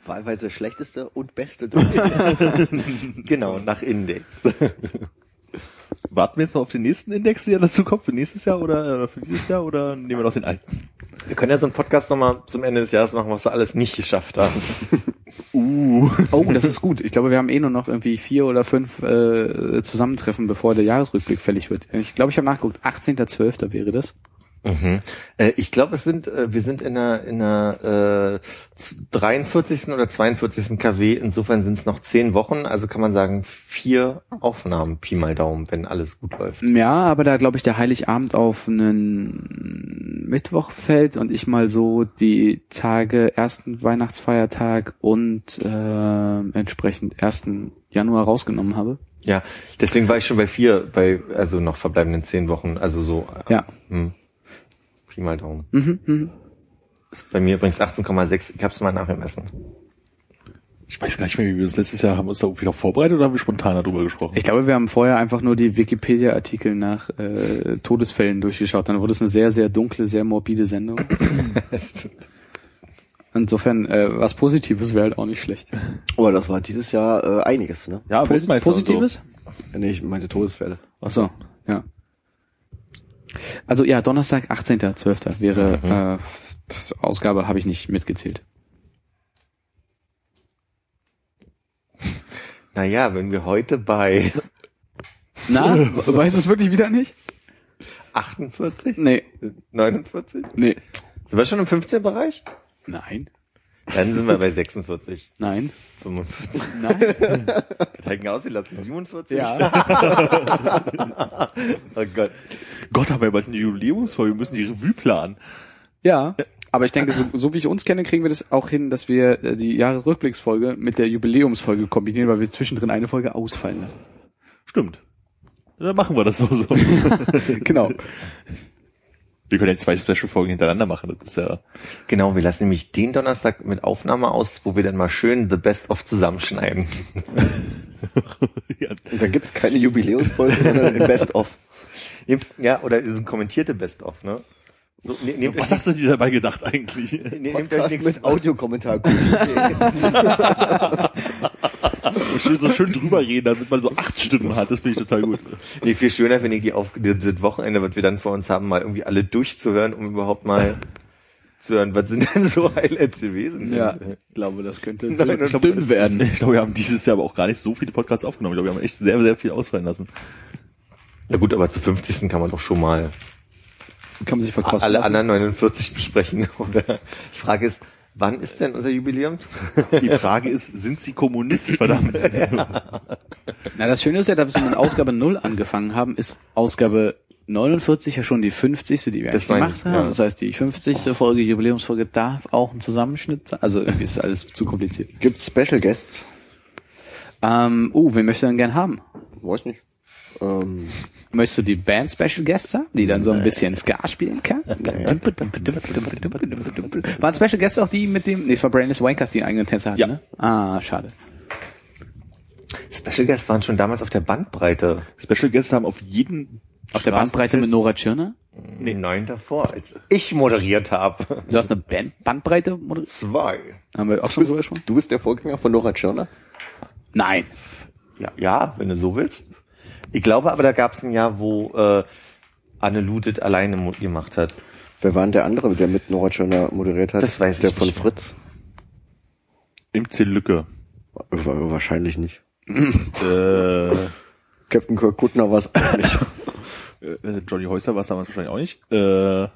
Wahlweise schlechteste und beste. genau, nach Index. Warten wir jetzt noch auf den nächsten Index, der dazu kommt, für nächstes Jahr oder äh, für dieses Jahr oder nehmen wir noch den alten? Wir können ja so einen Podcast nochmal zum Ende des Jahres machen, was wir alles nicht geschafft haben. Uh. Oh, das ist gut. Ich glaube, wir haben eh nur noch irgendwie vier oder fünf äh, Zusammentreffen, bevor der Jahresrückblick fällig wird. Ich glaube, ich habe nachgeguckt. 18.12. wäre das. Mhm. Äh, ich glaube, es sind, äh, wir sind in einer, in einer äh, 43. oder 42. KW. Insofern sind es noch zehn Wochen. Also kann man sagen, vier Aufnahmen, Pi mal Daumen, wenn alles gut läuft. Ja, aber da glaube ich der Heiligabend auf einen Mittwoch fällt und ich mal so die Tage ersten Weihnachtsfeiertag und äh, entsprechend ersten Januar rausgenommen habe. Ja, deswegen war ich schon bei vier, bei also noch verbleibenden zehn Wochen. Also so. äh, Ja. Hm. Pi mal Daumen. Mhm, mhm. Ist bei mir übrigens 18,6. Ich hab's mal nachgemessen. Ich weiß gar nicht mehr, wie wir das letztes Jahr haben. uns da irgendwie noch vorbereitet oder haben wir spontan darüber gesprochen? Ich glaube, wir haben vorher einfach nur die Wikipedia-Artikel nach äh, Todesfällen durchgeschaut. Dann wurde es eine sehr, sehr dunkle, sehr morbide Sendung. Stimmt. Insofern, äh, was Positives wäre halt auch nicht schlecht. Aber das war dieses Jahr äh, einiges, ne? ja, und Positives? Nee, ich meinte Todesfälle. Ach so, ja. Also ja, Donnerstag, 18.12. wäre äh, das Ausgabe, habe ich nicht mitgezählt. Naja, wenn wir heute bei Na, weißt du es wirklich wieder nicht? 48, Nee, 49, nee. sind wir schon im 15 Bereich? Nein, Dann sind wir bei 46, nein, 45. nein. Verteidigen ausgelassen, 47? Ja. Oh Gott. Gott, haben wir bald eine Jubiläumsfolge, wir müssen die Revue planen. Ja, aber ich denke, so, so wie ich uns kenne, kriegen wir das auch hin, dass wir äh, die Jahresrückblicksfolge mit der Jubiläumsfolge kombinieren, weil wir zwischendrin eine Folge ausfallen lassen. Stimmt. Dann machen wir das so. so. Genau. Wir können ja zwei Special-Folgen hintereinander machen. Das ist ja Genau, wir lassen nämlich den Donnerstag mit Aufnahme aus, wo wir dann mal schön The Best of zusammenschneiden. ja, Und dann gibt's keine Jubiläumsfolge, sondern ein Best-of. Nehmt, ja, oder so ein kommentierte Best of, ne? So, ne, nehmt Was hast du dir dabei gedacht eigentlich? ne, nehmt euch nichts mit Audiokommentar. Und schön, so schön drüber reden, damit man so acht Stimmen hat. Das finde ich total gut. Nee, viel schöner finde ich die auf das Wochenende, was wir dann vor uns haben, mal irgendwie alle durchzuhören, um überhaupt mal zu hören, was sind denn so Highlights gewesen? Ja, ich glaube, das könnte Nein, dünn, werden. Ich glaube, wir haben dieses Jahr aber auch gar nicht so viele Podcasts aufgenommen. Ich glaube, wir haben echt sehr, sehr viel ausfallen lassen. Ja gut, aber zu 50. kann man doch schon mal Kann man sich verkosten alle lassen. anderen 49 besprechen, oder? Die Frage ist, wann ist denn unser Jubiläum? Die Frage ist, sind sie Kommunist, verdammt? Na, das Schöne ist ja, dass wir mit Ausgabe 0 angefangen haben, ist Ausgabe 49 ja schon die 50. die wir Das eigentlich gemacht ich, haben. ja. Das heißt, die 50. Folge, Jubiläumsfolge darf auch ein Zusammenschnitt sein. Also irgendwie ist alles zu kompliziert. Gibt's Special Guests? Ähm, uh, wen möchtest du denn gern haben? Weiß nicht. Ähm, Möchtest du die Band Special Guests haben, die dann so ein bisschen Ska spielen kann? Waren Special Guests auch die mit dem, nee, es war Brainless Wankers, die einen eigenen Tänzer hatten, Ja. ne? Ah, schade. Special Guests waren schon damals auf der Bandbreite. Special Guests haben auf jeden Auf der Bandbreite mit Nora Tschirner? Nee, neun davor, als ich moderiert habe. Du hast eine Band Bandbreite? moderiert? Zwei. Haben wir auch schon drüber gesprochen? du bist der Vorgänger von Nora Tschirner? Nein. Ja, ja, wenn du so willst. Ich glaube aber, da gab es ein Jahr, wo äh, Anne Ludit alleine gemacht hat. Wer war denn der andere, der mit Nora Tschirner moderiert hat? Das weiß der ich von nicht. Fritz? MC Lücke. Wa- Wahrscheinlich nicht. Äh, Captain Kirk Kuttner war es auch nicht. äh, Johnny Häuser war es damals wahrscheinlich auch nicht. Äh,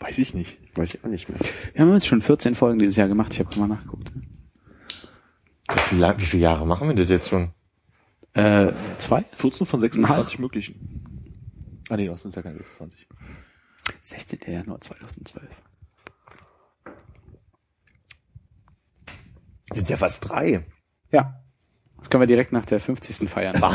weiß ich nicht. Weiß ich auch nicht mehr. Wir haben jetzt schon 14 Folgen dieses Jahr gemacht. Ich habe mal nachgeguckt. Wie, lang- wie viele Jahre machen wir das jetzt schon? Äh, zwei? 14 von 26 möglichen. Ah nee, das sind ja keine 26. 16. Januar 2012. Sind ja fast drei. Ja. Das können wir direkt nach der 50. feiern.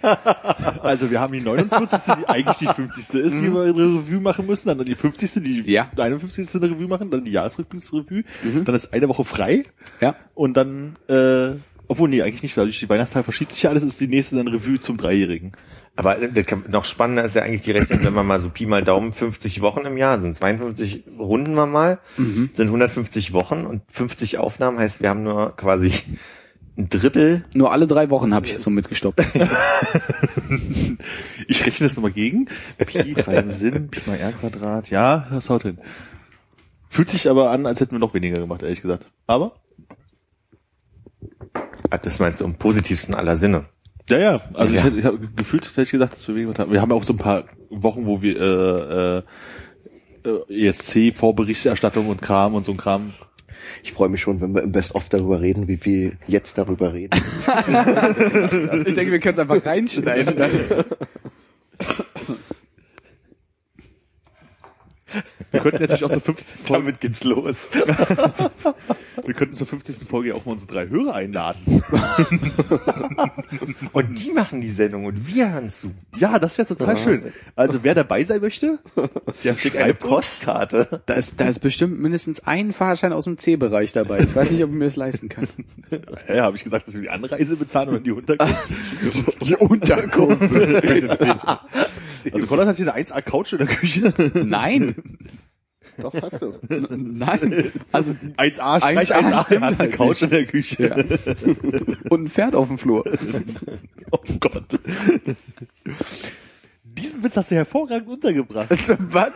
Also wir haben die 49. die eigentlich die 50. ist, die wir in der Revue machen müssen, dann die 50. die Ja. 51. in der Revue machen, dann die Jahresrückblicksrevue, dann ist eine Woche frei Ja. und dann, äh, obwohl nee, eigentlich nicht, weil durch die Weihnachtszeit verschiebt sich ja alles, ist die nächste dann Revue zum Dreijährigen. Aber kann, noch spannender ist ja eigentlich die Rechnung, wenn man mal so Pi mal Daumen 50 Wochen im Jahr sind 52 runden wir mal, sind 150 Wochen und 50 Aufnahmen heißt, wir haben nur quasi ein Drittel. Nur alle drei Wochen habe ich jetzt so mitgestoppt. Ich rechne das nochmal gegen. Pi, 3 im Sinn, Pi mal R Quadrat, ja, das haut hin. Fühlt sich aber an, als hätten wir noch weniger gemacht, ehrlich gesagt. Aber, Das meinst du im positivsten aller Sinne. ja, ja, also Ja. ich, hätte- ich habe gefühlt, hätte ich gesagt, dass wir gemacht haben. Wir haben ja auch so ein paar Wochen, wo wir äh, äh, ESC-Vorberichterstattung und Kram und so ein Kram. Ich freue mich schon, wenn wir im Best-of darüber reden, wie viel jetzt darüber reden. Ich denke, wir können es einfach reinschneiden. Wir könnten natürlich auch zur 50. Folge, Damit geht's los. wir könnten zur 50. Folge auch mal unsere drei Hörer einladen. Und die machen die Sendung und wir hören zu. Ja, das wäre total schön. Also wer dabei sein möchte, der Schick eine. Postkarte. Da ist, da ist bestimmt mindestens ein Fahrschein aus dem C-Bereich dabei. Ich weiß nicht, ob ich mir das leisten kann. Ja, habe ich gesagt, dass wir die Anreise bezahlen oder die Unterkunft? Die Unterkunft. also Konrad hat hier eine 1A Couch in der Küche. Nein, Doch, hast du. nein. Also 1A, 1A Streich 1A, der stimmt hat eine halt Couch in der Küche. Ja. und ein Pferd auf dem Flur. Oh Gott. Diesen Witz hast du hervorragend untergebracht. Was?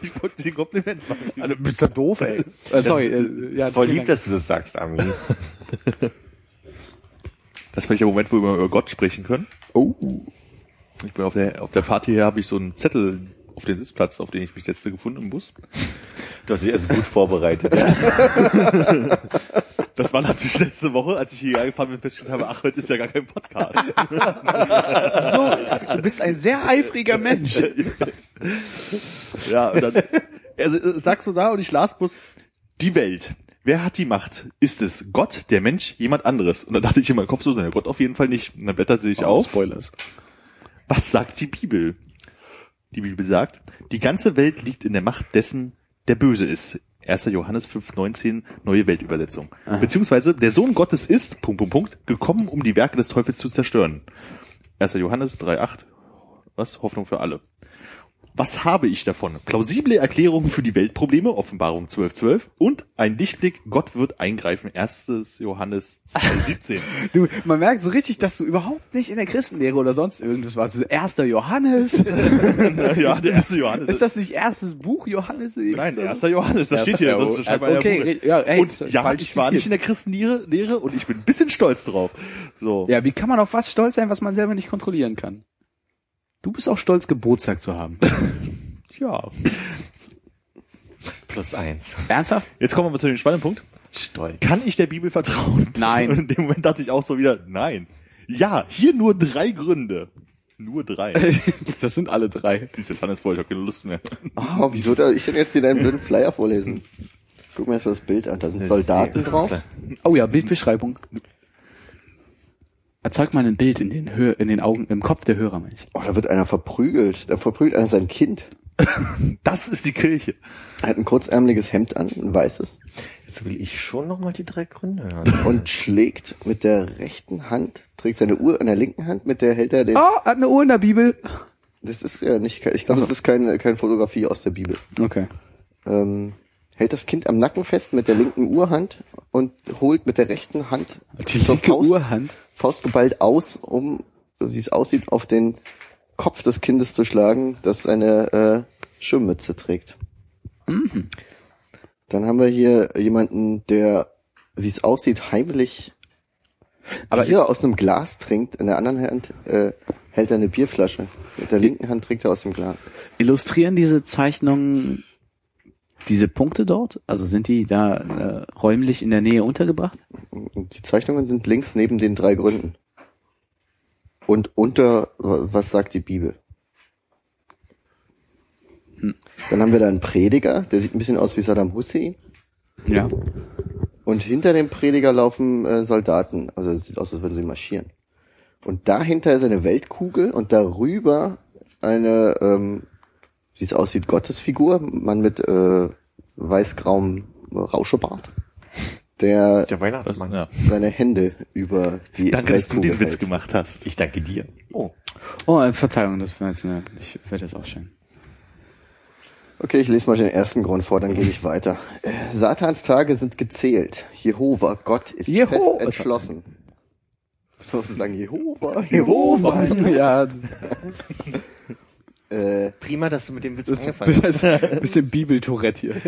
Ich wollte dir ein Kompliment machen. Also, bist du doof, ey. Äh, sorry, äh, ja, ist voll lieb, dass du das sagst, Armin. Das ist vielleicht der Moment, wo wir über Gott sprechen können. Oh. Ich bin auf der, auf der Fahrt hierher habe ich so einen Zettel auf den Sitzplatz, auf den ich mich setzte, gefunden im Bus. Du hast dich also gut vorbereitet. Das war natürlich letzte Woche, als ich hierher gefahren bin, festgestellt habe, ach, heute ist ja gar kein Podcast. So, du bist ein sehr eifriger Mensch. Ja, und dann, also es lag so da und ich las bloß, die Welt. Wer hat die Macht? Ist es Gott, der Mensch, jemand anderes? Und dann dachte ich in meinem Kopf so, na Gott auf jeden Fall nicht. Und dann blätterte ich auf. Spoilers. Was sagt die Bibel? Die Bibel sagt, die ganze Welt liegt in der Macht dessen, der böse ist. 1. Johannes 5,19, neue Weltübersetzung. Beziehungsweise, der Sohn Gottes ist, Punkt, Punkt, Punkt, gekommen, um die Werke des Teufels zu zerstören. 1. Johannes 3,8, was? Hoffnung für alle. Was habe ich davon? Plausible Erklärungen für die Weltprobleme, Offenbarung 12.12 und ein Lichtblick, Gott wird eingreifen, 1. Johannes 2,17. Du, man merkt so richtig, dass du überhaupt nicht in der Christenlehre oder sonst irgendwas warst. Also Erster Johannes. ja, der 1. Johannes. Ist das nicht erstes Buch Johannes? Nein, 1. Johannes, das steht hier. Das ist scheinbar okay, ja, ey, und ja, ich war nicht in der Christenlehre Lehre und ich bin ein bisschen stolz drauf. So. Ja, wie kann man auf was stolz sein, was man selber nicht kontrollieren kann? Du bist auch stolz, Geburtstag zu haben. ja. Plus eins. Ernsthaft? Jetzt kommen wir mal zu dem spannenden Punkt. Stolz. Kann ich der Bibel vertrauen? Nein. Und in dem Moment dachte ich auch so wieder, nein. Ja, hier nur drei Gründe. Nur drei. Das sind alle drei. Siehst du, Tanne ist voll, ich habe keine Lust mehr. Oh, wieso da ich denn jetzt hier deinen blöden Flyer vorlesen? Guck mir erst mal das Bild an. Da sind Soldaten drauf. Oh ja, Bildbeschreibung. Erzeug mal ein Bild in den, Hö in den Augen, im Kopf der Hörer, Mensch. Oh, da wird einer verprügelt. Da verprügelt einer sein Kind. Das ist die Kirche. Er hat ein kurzärmeliges Hemd an, ein weißes, Jetzt will ich schon noch mal die drei Gründe hören. und schlägt mit der rechten Hand, trägt seine Uhr an der linken Hand, mit der hält er den. Oh, hat eine Uhr in der Bibel. Das ist ja nicht, ich glaube, das ist keine, keine Fotografie aus der Bibel. Okay. Ähm, hält das Kind am Nacken fest mit der linken Urhand und holt mit der rechten Hand Die zur linke Faust, Urhand. Faustgeballt aus, um, wie es aussieht, auf den Kopf des Kindes zu schlagen, das eine äh, Schirmmütze trägt. Mhm. Dann haben wir hier jemanden, der, wie es aussieht, heimlich Aber Bier aus einem Glas trinkt. In der anderen Hand äh, hält er eine Bierflasche. Mit der linken Hand trinkt er aus dem Glas. illustrieren diese Zeichnungen diese Punkte dort? Also sind die da äh, räumlich in der Nähe untergebracht? Die Zeichnungen sind links neben den drei Gründen. Und unter, wa- was sagt die Bibel? Hm. Dann haben wir da einen Prediger, der sieht ein bisschen aus wie Saddam Hussein. Ja. Und hinter dem Prediger laufen äh, Soldaten. Also es sieht aus, als würden sie marschieren. Und dahinter ist eine Weltkugel und darüber eine, ähm, wie es aussieht, Gottesfigur, Mann mit äh, weiß-grauem Rauschebart, der Der Weihnachtsmann. Ja. seine Hände über die Danke, dass du den Witz hält. gemacht hast. Ich danke dir. Oh. Oh, äh, Verzeihung, das war jetzt eine, ich werde das ausstellen. Okay, ich lese mal den ersten Grund vor, dann gehe ich weiter. Äh, Satans Tage sind gezählt. Jehova, Gott ist Jeho- fest entschlossen. Was sollst du sagen? Jehova? Jehova. ja, Äh, Prima, dass du mit dem Witz angefangen hast. das bisschen Bibeltourette hier.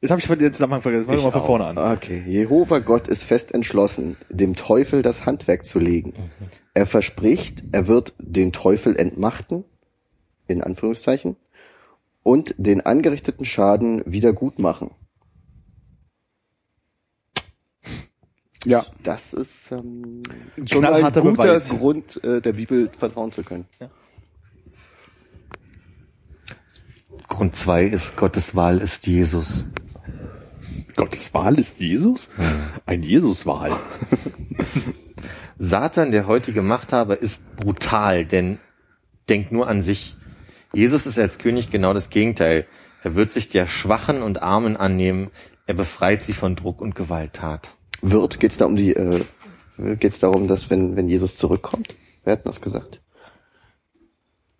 Jetzt habe ich den Zusammenhang vergessen. Fangen wir mal von vorne an. Okay, Jehova Gott ist fest entschlossen, dem Teufel das Handwerk zu legen. Er verspricht, er wird den Teufel entmachten, in Anführungszeichen, und den angerichteten Schaden wieder gut machen. Ja. Das ist ähm, schon ein guter Beweis. Grund, äh, der Bibel vertrauen zu können. Grund zwei ist, Gottes Wahl ist Jesus. Gottes Wahl ist Jesus? Ein Jesuswahl. Satan, der heutige Machthaber, ist brutal, denn denkt nur an sich. Jesus ist als König genau das Gegenteil. Er wird sich der Schwachen und Armen annehmen. Er befreit sie von Druck und Gewalttat. Wird, geht es da um die, äh, geht es darum, dass wenn, wenn Jesus zurückkommt? Wer hat denn das gesagt?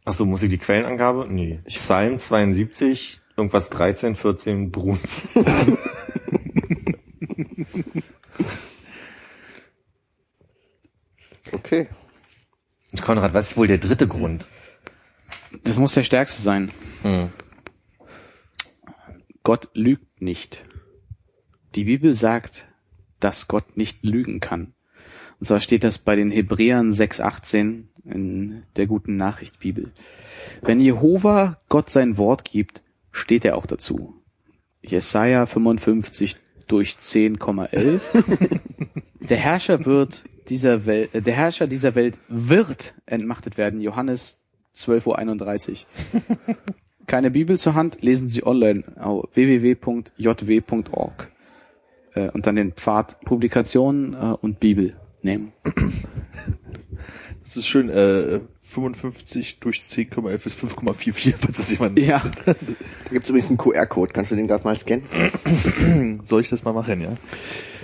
Ach so, muss ich die Quellenangabe? Nee. Psalm 72, irgendwas 13, 14, Bruns. Okay. Konrad, was ist wohl der dritte Grund? Das muss der stärkste sein. Hm. Gott lügt nicht. Die Bibel sagt, dass Gott nicht lügen kann. Und zwar steht das bei den Hebräern 6,18 in der guten Nachricht Bibel. Wenn Jehova Gott sein Wort gibt, steht er auch dazu. Jesaja 55 durch 10,11. der Herrscher wird dieser Welt, äh, der Herrscher dieser Welt wird entmachtet werden. Johannes 12.31 Uhr. Keine Bibel zur Hand, lesen Sie online auf www.jw.org äh, und dann den Pfad Publikationen äh, und Bibel nehmen. Das ist schön, äh, 55 durch 10,11 ist 5,44, falls es jemand... Ja, Da gibt's übrigens einen QR-Code. Kannst du den gerade mal scannen? Soll ich das mal machen, ja?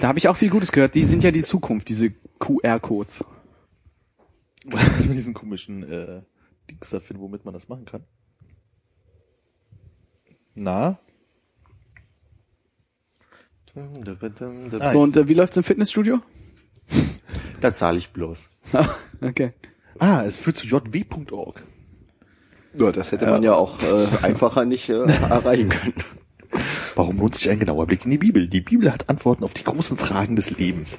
da habe ich auch viel Gutes gehört. Die sind ja die Zukunft, diese QR-Codes. Mit diesen komischen äh, Dings da finden, womit man das machen kann. Na? Ah, So, und äh, wie läuft's im Fitnessstudio? Da zahle ich bloß. okay. Ah, es führt zu jw.org. Ja, das hätte man ja auch äh, einfacher nicht äh, erreichen können. Warum lohnt sich ein genauer Blick in die Bibel? Die Bibel hat Antworten auf die großen Fragen des Lebens.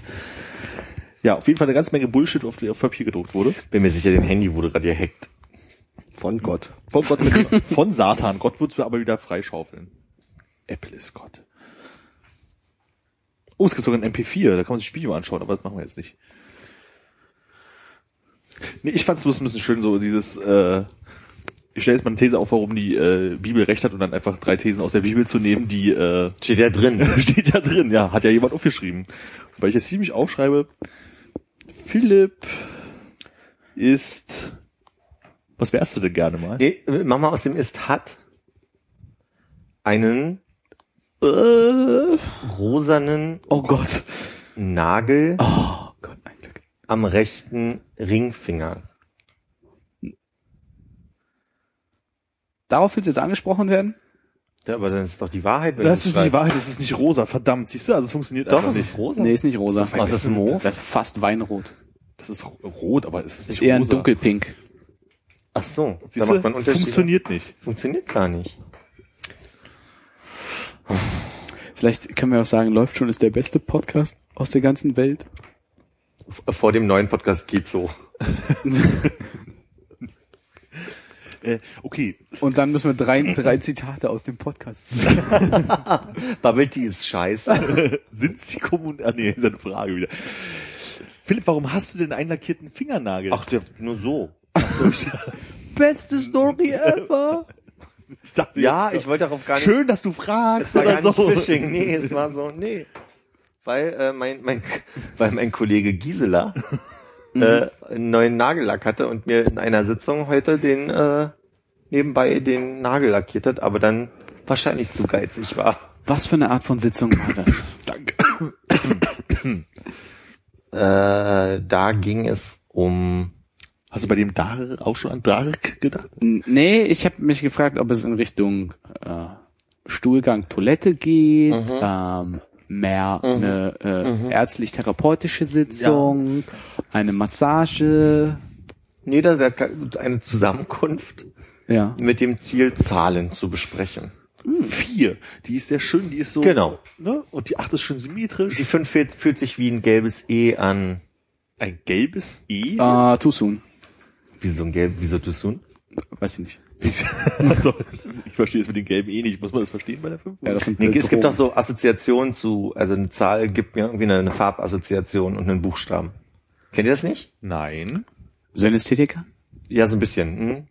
Ja, auf jeden Fall eine ganze Menge Bullshit, auf die auf Papier gedruckt wurde. Bin mir sicher, dein Handy wurde gerade gehackt. Von Gott. Von Gott mit, von Satan. Gott wird aber wieder freischaufeln. Apple ist Gott. Oh, es gibt sogar ein MP4, da kann man sich Video anschauen, aber das machen wir jetzt nicht. Nee, ich fand es bloß ein bisschen schön, so dieses, äh, ich stelle jetzt mal eine These auf, warum die äh, Bibel recht hat und dann einfach drei Thesen aus der Bibel zu nehmen, die äh, Steht ja drin. steht ja drin, ja, hat ja jemand aufgeschrieben. Weil ich jetzt ziemlich aufschreibe, Philipp ist, was wärst du denn gerne mal? Nee, mach mal aus dem ist hat einen Äh, rosanen oh Gott. Nagel Oh Gott, ein Glück. am rechten Ringfinger. Darauf willst du jetzt angesprochen werden? Ja, aber dann ist doch die Wahrheit. wenn Das ist nicht schreibst. Wahrheit, das ist nicht rosa, verdammt, siehst du, also es funktioniert Doch, einfach nicht. ist rosa. Nee, ist nicht rosa. Was ist Mauve? Das ist fast Weinrot. Das ist rot, aber es ist Ist nicht eher ein rosa. dunkelpink. Ach so, da Siehst macht du, man Unterschiede. funktioniert nicht. Funktioniert gar nicht. Vielleicht können wir auch sagen, läuft schon ist der beste Podcast aus der ganzen Welt. Vor dem neuen Podcast geht so. Äh, okay, Und dann müssen wir drei, drei Zitate aus dem Podcast ziehen. Bubble Tea ist scheiße. sind sie kommun... Ah, nee, ist eine Frage wieder. Philipp, warum hast du denn einen lackierten Fingernagel? Ach, der, nur so. Beste Story ever. Ich dachte Ja, jetzt- ich wollte darauf gar nicht. Schön, dass du fragst. Es war oder gar so. nicht Phishing. Nee, es war so, nee. Weil, äh, mein, mein, weil mein Kollege Gisela äh, einen neuen Nagellack hatte und mir in einer Sitzung heute den äh, nebenbei den Nagel lackiert hat, aber dann wahrscheinlich zu geizig war. Was für eine Art von Sitzung war das? Danke. Äh, da ging es um Hast du bei dem Dark auch schon an Dark gedacht? N- Nee, ich habe mich gefragt, ob es in Richtung äh, Stuhlgang Toilette geht, ähm, mehr eine äh, ärztlich-therapeutische Sitzung, eine Massage. nee, das war eine Zusammenkunft Ja. mit dem Ziel, Zahlen zu besprechen. Vier. Die ist sehr schön, die ist so. Genau. Ne? Und die acht ist schön symmetrisch. Die 5 fühlt, fühlt sich wie ein gelbes E an. Ein gelbes E. Äh, too soon. Wieso ein gelb, wieso tust du? Weiß ich nicht. also, ich verstehe es mit den gelben E nicht. Muss man das verstehen bei der 5? Ja, das sind Nee, äh, es gibt doch so Assoziationen zu, also eine Zahl gibt mir irgendwie eine, eine Farbassoziation und einen Buchstaben. Kennt ihr das nicht? Nein. Synästhetiker? Ja, so ein bisschen. Hm?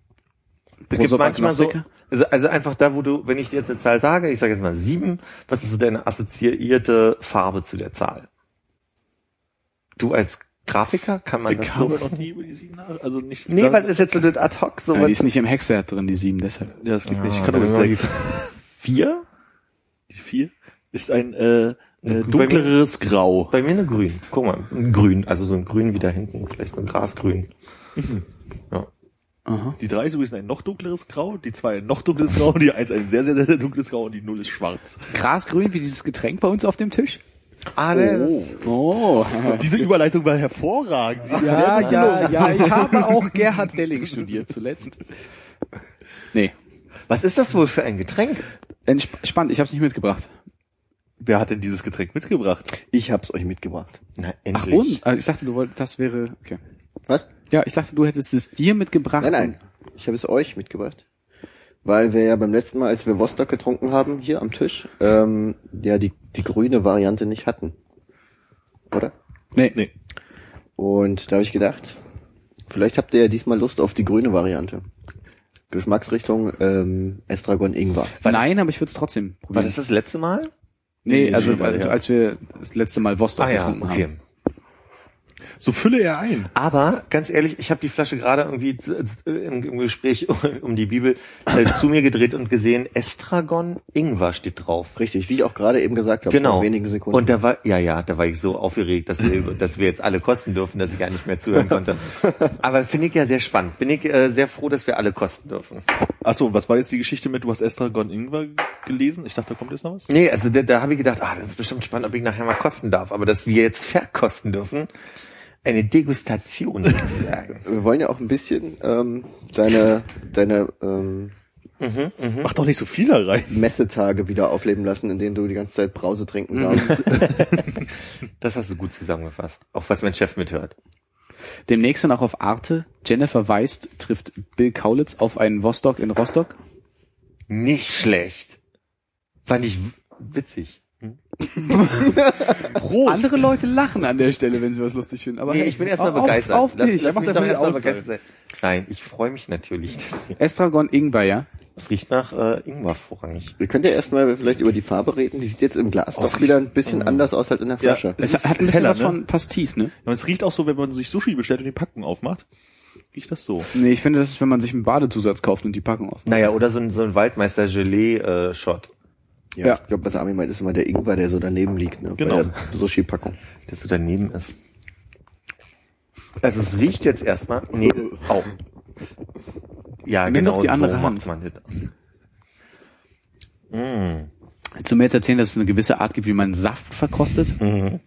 Es gibt manchmal so, also, also einfach da, wo du, wenn ich dir jetzt eine Zahl sage, ich sage jetzt mal sieben, was ist so deine assoziierte Farbe zu der Zahl? Du als Grafiker kann man Ich das habe so? noch nie über die sieben nach. Also nicht. Nee, was ist jetzt so das ad hoc? So Ja, was? die ist nicht im Hexwert drin, die sieben, deshalb. Ja, das geht nicht. Ich Ah, kann nur bis dann sechs. Vier? Die vier ist ein äh, äh, Bei mir- dunkleres Grau. Bei mir eine grün. Guck mal, ein grün, also so ein grün wie da hinten, vielleicht so ein Grasgrün. Ja. Aha. Die drei ist übrigens ein noch dunkleres Grau, die zwei ein noch dunkleres Grau, die eins ein sehr, sehr, sehr dunkles Grau und die null ist schwarz. Grasgrün wie dieses Getränk bei uns auf dem Tisch? Ah, ne, Oh. Diese Überleitung war hervorragend. Ja, ja, gelungen. ja, ich habe auch Gerhard Delling studiert zuletzt. Nee, was ist das wohl für ein Getränk? entspannt, ich habe es nicht mitgebracht. Wer hat denn dieses Getränk mitgebracht? Ich hab's euch mitgebracht. Na, Ach endlich. und? Also ich dachte, du wolltest, das wäre, okay. Was? Ja, ich dachte, du hättest es dir mitgebracht. Nein, nein. Ich habe es euch mitgebracht. Weil wir ja beim letzten Mal, als wir Vostok getrunken haben, hier am Tisch, ähm, ja die, die grüne Variante nicht hatten. Oder? Nee. Nee. Und da habe ich gedacht, vielleicht habt ihr ja diesmal Lust auf die grüne Variante. Geschmacksrichtung ähm, Estragon Ingwer. Nein, aber ich würde es trotzdem War probieren. das das letzte Mal? nee, Nee, also mal als, wir das letzte Mal Vostok Ah ja, getrunken okay. haben. So fülle er ein. Aber ganz ehrlich, ich habe die Flasche gerade irgendwie äh, im, im Gespräch um die Bibel äh, zu mir gedreht und gesehen, Estragon Ingwer steht drauf. Richtig, wie ich auch gerade eben gesagt habe, Genau. vor wenigen Sekunden. Und da war, ja, ja, da war ich so aufgeregt, dass wir, dass wir jetzt alle kosten dürfen, dass ich gar nicht mehr zuhören konnte. Aber finde ich ja sehr spannend. Bin ich äh, sehr froh, dass wir alle kosten dürfen. Achso, was war jetzt die Geschichte mit, du hast Estragon Ingwer gelesen? Ich dachte, da kommt jetzt noch was. Nee, also da, da habe ich gedacht, ah, das ist bestimmt spannend, ob ich nachher mal kosten darf. Aber dass wir jetzt verkosten dürfen, eine Degustation sozusagen. wir wollen ja auch ein bisschen ähm, deine, deine ähm, Mach doch nicht so viel da rein. Messetage wieder aufleben lassen, in denen du die ganze Zeit Brause trinken darfst. Das hast du gut zusammengefasst. Auch was mein Chef mithört. Demnächst dann auch auf Arte. Jennifer Weist trifft Bill Kaulitz auf einen Vostok in Rostock. Nicht schlecht. Fand ich witzig. Prost. Andere Leute lachen an der Stelle, wenn sie was lustig finden. Aber Nee, hey, ich bin erstmal auf- begeistert. Auf, lass dich. lass Mach mich doch erstmal begeistert sein. Nein, ich freue mich natürlich. Estragon Ingwer, ja. Es riecht nach äh, Ingwer vorrangig. Wir können ja erstmal vielleicht über die Farbe reden. Die sieht jetzt im Glas doch wieder ein bisschen anders aus als in der Ja. Flasche. Es ist hat ein bisschen heller, was ne? von Pastis, ne? Ja, es riecht auch so, wenn man sich Sushi bestellt und die Packung aufmacht. Riecht das so. Nee, ich finde, das ist, wenn man sich einen Badezusatz kauft und die Packung auf. Naja, oder so ein, so ein Waldmeister-Gelee-Shot, Ja, Ja. ich glaube, was Armin meint, ist immer der Ingwer, der so daneben liegt, ne? Genau. Bei der Sushi-Packung. der so daneben ist. Also es riecht jetzt erstmal. Nee, auch. Ja, Nimm genau doch die andere so Hand. macht man das. Mm. Willst du mir jetzt erzählen, dass es eine gewisse Art gibt, wie man Saft verkostet? Mhm.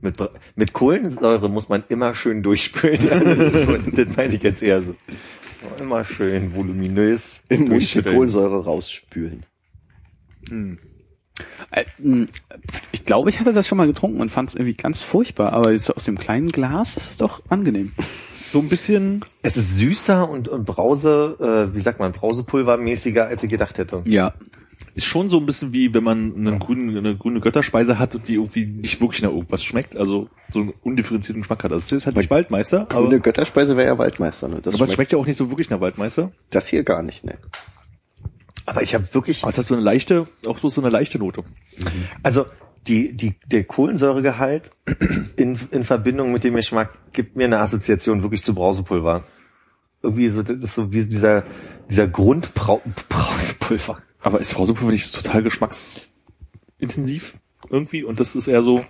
Mit, mit Kohlensäure muss man immer schön durchspülen. Ja, das, ist das meine ich jetzt eher so. Immer schön voluminös Im Mund. Kohlensäure rausspülen. Mh, Ich glaube, ich hatte das schon mal getrunken und fand es irgendwie ganz furchtbar, aber jetzt aus dem kleinen Glas ist es doch angenehm. So ein bisschen, Es ist süßer und, und Brause, äh, wie sagt man, Brausepulvermäßiger, als ich gedacht hätte. Ja. ist schon so ein bisschen wie, wenn man einen grünen, eine grüne Götterspeise hat und die irgendwie nicht wirklich nach irgendwas schmeckt, also so einen undifferenzierten Geschmack hat. Also es ist halt nicht Waldmeister, aber, Grüne Götterspeise wäre ja Waldmeister, ne? Das aber es schmeckt, schmeckt ja auch nicht so wirklich nach Waldmeister. das hier gar nicht, ne? Aber ich habe wirklich, Aber es hat so eine leichte, auch so eine leichte Note. also die, die, der Kohlensäuregehalt in, in Verbindung mit dem Geschmack gibt mir eine Assoziation wirklich zu Brausepulver. Irgendwie so, das ist so wie dieser, dieser Grundbrausepulver. Aber ist Brausepulver nicht total geschmacksintensiv irgendwie? Und das ist eher so,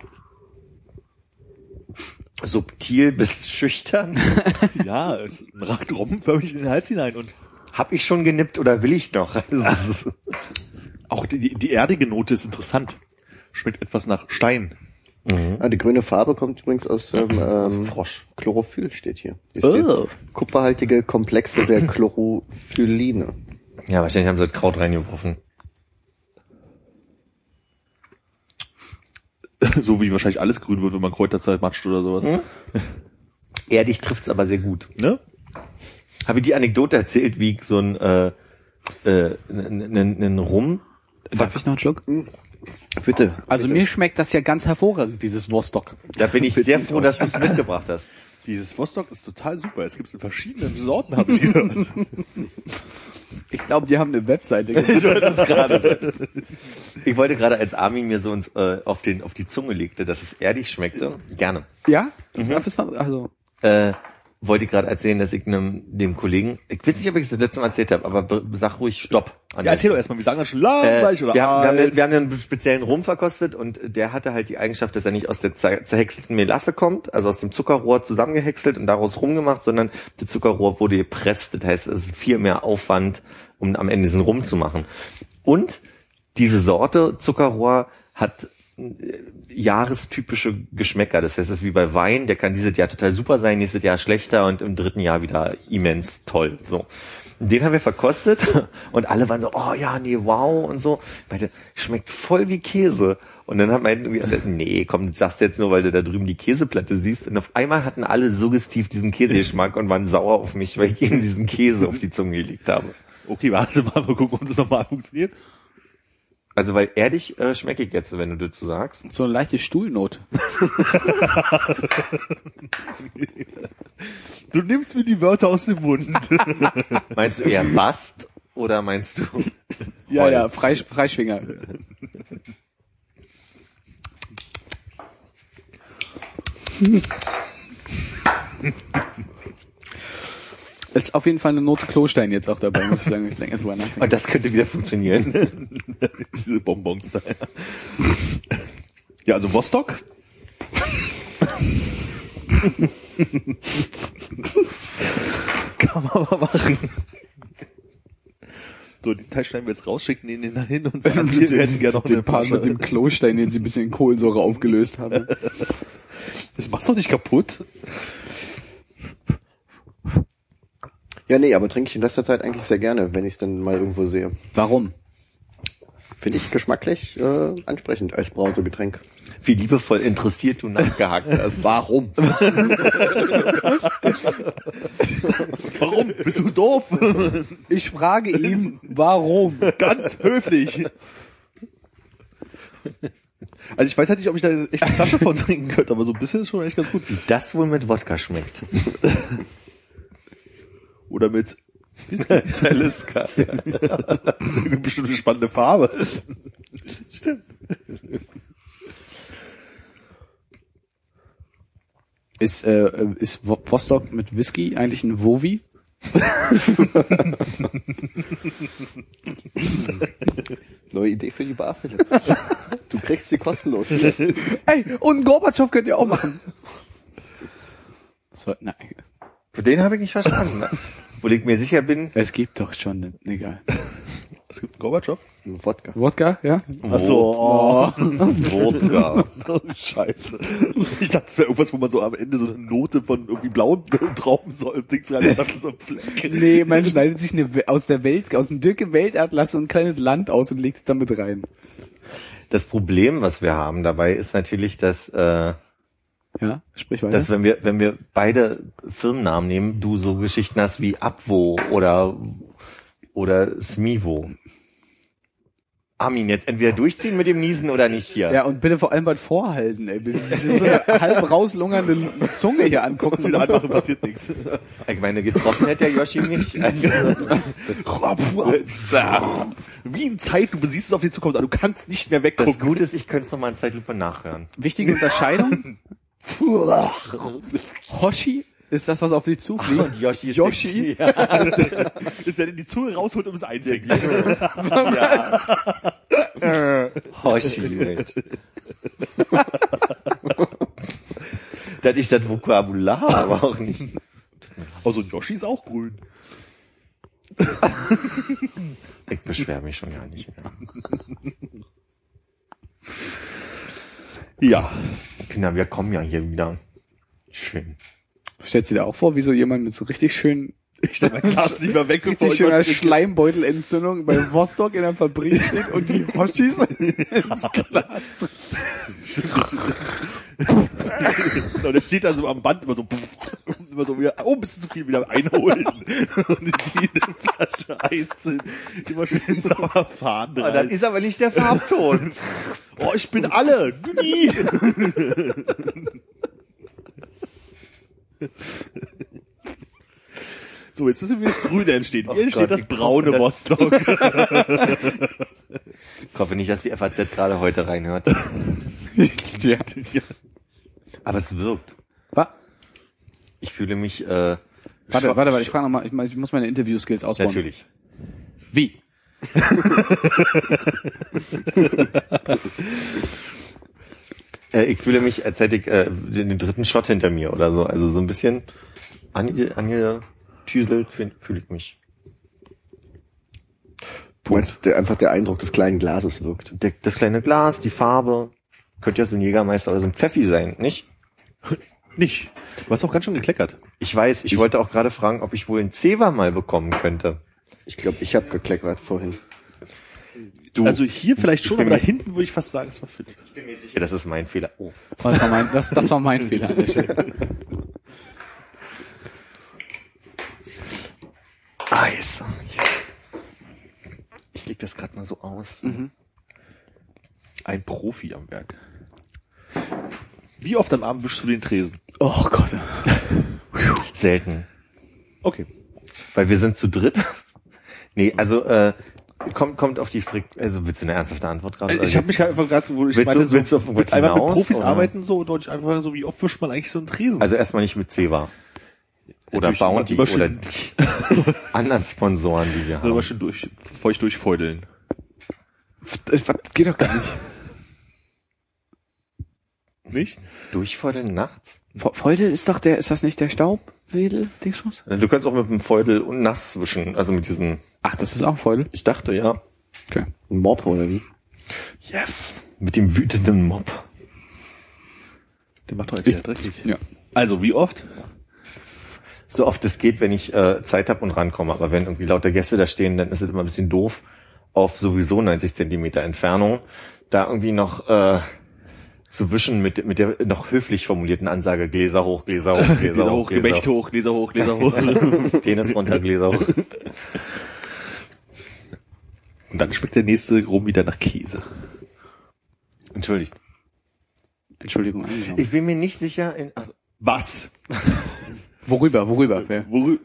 Subtil bis schüchtern. ja, es ragt robbenförmig in den Hals hinein und Hab ich schon genippt oder will ich noch? Auch die, die, die erdige Note ist interessant. Schmeckt etwas nach Stein. Ah, die grüne Farbe kommt übrigens aus ähm, ähm, Frosch. Chlorophyll steht hier. hier steht Oh. Kupferhaltige Komplexe der Chlorophyline. Ja, wahrscheinlich haben sie das Kraut reingeworfen. so wie wahrscheinlich alles grün wird, wenn man Kräuterzeit matscht oder sowas. Erdig trifft's aber sehr gut. Ne? Habe ich die Anekdote erzählt, wie ich so ein äh, äh, einen Rum Darf ich noch einen Schluck? Bitte. Also mir schmeckt das ja ganz hervorragend, dieses Vostok. Da bin ich sehr froh, dass du es mitgebracht hast. Dieses Vostok ist total super. Es gibt es in verschiedenen Sorten, habe ich gehört. Ich glaube, die haben eine Webseite. Ich wollte das gerade. Ich wollte gerade, als Armin mir so ins, äh, auf den auf die Zunge legte, dass es erdig schmeckte, gerne. ja? Noch, also, Äh, wollte ich gerade erzählen, dass ich einem dem Kollegen, ich weiß nicht, ob ich es das letzte Mal erzählt habe, aber be- sag ruhig Stopp. an ja, erzähl doch erstmal, wir sagen das schon Äh, langweilig oder wir, haben, wir, haben, alt. wir haben einen speziellen Rum verkostet und der hatte halt die Eigenschaft, dass er nicht aus der zer- zerhäckselten Melasse kommt, also aus dem Zuckerrohr zusammengehäckselt und daraus rumgemacht, sondern der Zuckerrohr wurde gepresst. Das heißt, es ist viel mehr Aufwand, um am Ende diesen Rum zu machen. Und diese Sorte Zuckerrohr hat äh, jahrestypische Geschmäcker. Das heißt, es ist wie bei Wein, der kann dieses Jahr total super sein, nächstes Jahr schlechter und im dritten Jahr wieder immens toll. So. Den haben wir verkostet und alle waren so, oh ja, nee, wow und so. Ich meinte, schmeckt voll wie Käse. Und dann hat man alle, nee, komm, das sagst jetzt nur, weil du da drüben die Käseplatte siehst. Und auf einmal hatten alle suggestiv diesen Käsegeschmack und waren sauer auf mich, weil ich ihnen diesen Käse auf die Zunge gelegt habe. Okay, warte mal, mal gucken, ob das nochmal funktioniert. Also weil ehrlich äh, schmecke ich jetzt, wenn du dazu sagst. So eine leichte Stuhlnote. Du nimmst mir die Wörter aus dem Mund. Meinst du eher Bast oder meinst du? Ja, Holz? ja, Freis Freischwinger. Ist auf jeden Fall eine Note Klostein jetzt auch dabei, muss ich sagen, wenn ich länger drüber nachdenke. Und das könnte wieder funktionieren. Diese Bonbons da. Ja, also Vostok. Kann man mal machen. So, den Teil schneiden wir jetzt raus, schicken ihn da hin und sagen, wir hätten gerne noch den Part mit dem Klostein, den sie ein bisschen in Kohlensäure aufgelöst haben. Das machst doch nicht kaputt. Ja, nee, aber trinke ich in letzter Zeit eigentlich sehr gerne, wenn ich es dann mal irgendwo sehe. Warum? Finde ich geschmacklich äh, ansprechend als Brausegetränk. Wie liebevoll interessiert du nachgehakt hast. Warum? Warum? Bist du doof? Ich frage ihn, warum? Ganz höflich. Also ich weiß halt nicht, ob ich da echt eine Flasche von trinken könnte, aber so ein bisschen ist schon echt ganz gut. Das wohl mit Wodka schmeckt. Oder mit Talisker. eine bestimmte spannende Farbe. Stimmt. Ist, äh, ist Vostok mit Whisky eigentlich ein Wovi? Neue Idee für die Bar, Philipp. Du kriegst sie kostenlos. Ey, und Gorbatschow könnt ihr auch machen. So, nein. Den habe ich nicht verstanden. ne? Wo ich mir sicher bin, Es gibt doch schon, egal. Es gibt einen Gorbatschow. Wodka. Wodka, ja? Ach so, oh. Wodka. oh, Scheiße. Ich dachte, es wäre irgendwas, wo man so am Ende so eine Note von irgendwie blauen Trauben soll und Dings rein dann so ein Fleck. Nee, man schneidet sich eine, We- aus der Welt, aus dem Dirke Weltatlas so ein kleines Land aus und legt es damit rein. Das Problem, was wir haben dabei, ist natürlich, dass, äh, Ja, sprich weiter. dass wenn wir, wenn wir beide Firmennamen nehmen, du so Geschichten hast wie Abwo oder, oder Smivo. Armin, jetzt entweder durchziehen mit dem Niesen oder nicht hier. ja, und bitte vor allem was vorhalten, ey. Das ist so eine halb rauslungernde Zunge hier angucken. Und einfach und passiert nichts. Ich meine, getroffen hätte der Yoshi nicht. Also, Wie in Zeit, du siehst es auf dich zukommt, aber du kannst nicht mehr das weggucken. Gute ist, ich könnte es nochmal in Zeitlupe nachhören. Wichtige Unterscheidung. Hoshi ist das, was auf dich zufliegt. Und Yoshi ist Yoshi? Ist der in die Zunge rausholt und es einfängt. Hoshi. Mensch. dass ich das Vokabular aber auch nicht. Also Yoshi ist auch grün. Ich beschwere mich schon gar nicht mehr. Ja. Kinder, wir kommen ja hier wieder. Schön. Stellst du dir auch vor, wie so jemand mit so richtig schön, Ich nicht mehr weg, bevor richtig ich schöner. Schleimbeutelentzündung bei Vostok in der Fabrik steht und die Hoshis ins Glas Und der steht da so am Band immer so, immer so wieder, oh, ein bisschen zu viel wieder einholen. Und in jede Flasche einzeln immer schön sauer fahren. Oh, das ist aber nicht der Farbton. oh, ich bin alle. So, jetzt müssen wir das Grüne entstehen. Hier Oh entsteht Gott, das braune Vostok. Ich hoffe nicht, dass die FAZ gerade heute reinhört. Ja. Aber es wirkt. Wa? Ich fühle mich, äh, Warte, warte, warte, ich frage nochmal, ich, ich muss meine Interview-Skills ausbauen. Natürlich. Wie? Äh, ich fühle mich, als hätte ich äh, den, den dritten Shot hinter mir oder so. Also so ein bisschen ange, angetüselt fühle fühl ich mich. Du meinst, der, einfach der Eindruck des kleinen Glases wirkt. Der, das kleine Glas, die Farbe. Könnte ja so ein Jägermeister oder so ein Pfeffi sein, nicht? Nicht. Du hast auch ganz schön gekleckert. Ich weiß, ich wollte auch gerade fragen, ob ich wohl einen Zewa mal bekommen könnte. Ich glaube, ich habe gekleckert vorhin. Du, Also hier vielleicht schon, aber da hinten würde ich fast sagen, es war Philipp. ich bin mir sicher, das ist mein Fehler. Oh. Das war mein, das, das war mein Fehler an der Stelle. Eis. Ich leg das gerade mal so aus. Ein Profi am Werk. Wie oft am Abend wischst du den Tresen? Oh Gott. Selten. Okay. Weil wir sind zu dritt. nee, also äh, kommt kommt auf die Frick. Also willst du eine ernsthafte Antwort gerade? Ich habe mich halt einfach gerade, wo ich Willst du- meinte, so, willst du auf mit, einmal mit Profis oder? arbeiten so, und wollte ich einfach so, wie oft wischt man eigentlich so einen Tresen? Also erstmal nicht mit Zewa. Oder Natürlich Bounty oder die anderen Sponsoren, die wir soll aber haben. schon durch, feucht durchfeudeln. Das geht doch gar nicht. Nicht? Durchfeudeln nachts? Fe- Feudel ist doch der, ist das nicht der Staubwedel, Dingsbus? Du kannst auch mit dem Feudel und nass wischen. Also mit diesen. Ach, das ist auch Feudel? Ich dachte ja. Okay. Ein Mob oder wie? Yes. Mit dem wütenden Mob. Der macht doch jetzt wieder dreckig. Ja. Also, wie oft? So oft es geht, wenn ich äh, Zeit habe und rankomme. Aber wenn irgendwie lauter Gäste da stehen, dann ist es immer ein bisschen doof, auf sowieso 90 Zentimeter Entfernung da irgendwie noch äh, zu wischen mit, mit der noch höflich formulierten Ansage Gläser hoch, Gläser hoch, Gläser, Gläser hoch, hoch, Gemächt hoch, Gläser hoch, Gläser hoch. Penis runter, Gläser hoch. Und dann schmeckt der nächste rum wieder nach Käse. Entschuldigt. Entschuldigung, angenommen. Ich bin mir nicht sicher, in, ach, Was? Worüber, worüber? Worüber?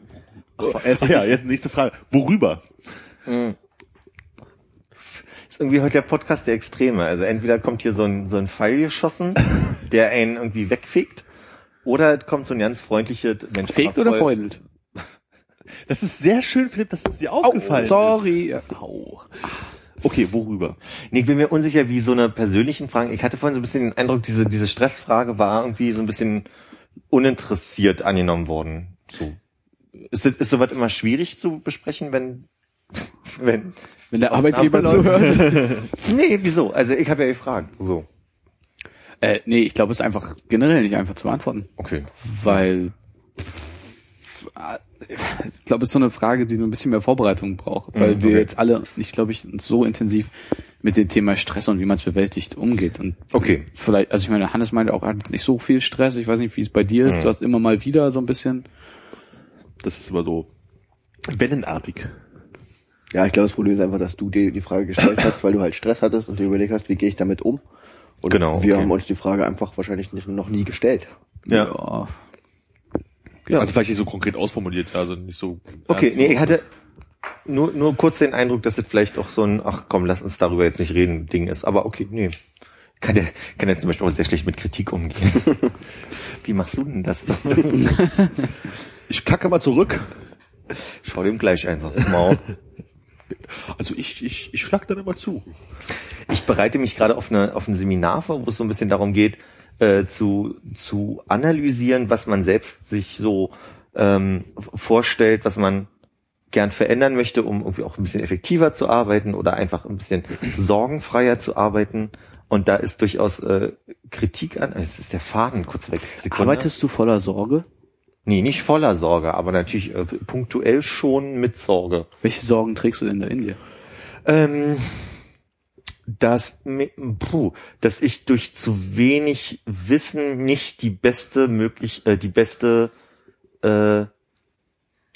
Ach, ja, jetzt nächste Frage. Worüber? ist irgendwie heute der Podcast der Extreme. Also entweder kommt hier so ein, so ein Pfeil geschossen, der einen irgendwie wegfegt, oder es kommt so ein ganz freundliches Mensch. Fegt oder feudelt? Das ist sehr schön, Philipp, dass es dir aufgefallen ist. sorry. Au. Okay, worüber? Nee, ich bin mir unsicher, wie so eine persönlichen Fragen. Ich hatte vorhin so ein bisschen den Eindruck, diese, diese Stressfrage war irgendwie so ein bisschen uninteressiert angenommen worden. So. Ist, ist sowas immer schwierig zu besprechen, wenn, wenn, Wenn der Arbeitgeber zuhört. nee, wieso? Also ich habe ja gefragt, so. Äh, nee, ich glaube, es ist einfach generell nicht einfach zu beantworten. Okay. Weil äh, ich glaube, es ist so eine Frage, die nur ein bisschen mehr Vorbereitung braucht, weil Mhm, wir okay. jetzt alle, ich glaube, ich so intensiv mit dem Thema Stress und wie man es bewältigt umgeht. Und Okay. vielleicht, also ich meine, Hannes meinte auch, er hat nicht so viel Stress. Ich weiß nicht, wie es bei dir ist. Mhm. Du hast immer mal wieder so ein bisschen. Das ist immer so wellenartig. Ja, ich glaube, das Problem ist einfach, dass du dir die Frage gestellt hast, weil du halt Stress hattest und dir überlegt hast, wie gehe ich damit um. Und Genau, wir okay. haben uns die Frage einfach wahrscheinlich nicht, noch nie gestellt. Ja. Ja. Also vielleicht nicht so konkret ausformuliert, also nicht so. Okay, ja, nee, ich hatte nur, nur kurz den Eindruck, dass das vielleicht auch so ein, ach komm, lass uns darüber jetzt nicht reden, Ding ist. Aber okay, nee. Kann der, kann der zum Beispiel auch sehr schlecht mit Kritik umgehen. Wie machst du denn das? Ich kacke mal zurück. Schau dem gleich eins aufs Maul. Also ich, ich, ich schlag dann immer zu. Ich bereite mich gerade auf, eine, auf ein Seminar vor, wo es so ein bisschen darum geht, äh, zu, zu analysieren, was man selbst sich so ähm, vorstellt, was man gern verändern möchte, um irgendwie auch ein bisschen effektiver zu arbeiten oder einfach ein bisschen sorgenfreier zu arbeiten. Und da ist durchaus äh, Kritik an. Jetzt ist der Faden kurz weg. Sekunde. Arbeitest du voller Sorge? Nee, nicht voller Sorge, aber natürlich äh, punktuell schon mit Sorge. Welche Sorgen trägst du denn da in dir? Ähm, dass, puh, dass ich durch zu wenig Wissen nicht die beste möglich, äh, die beste äh,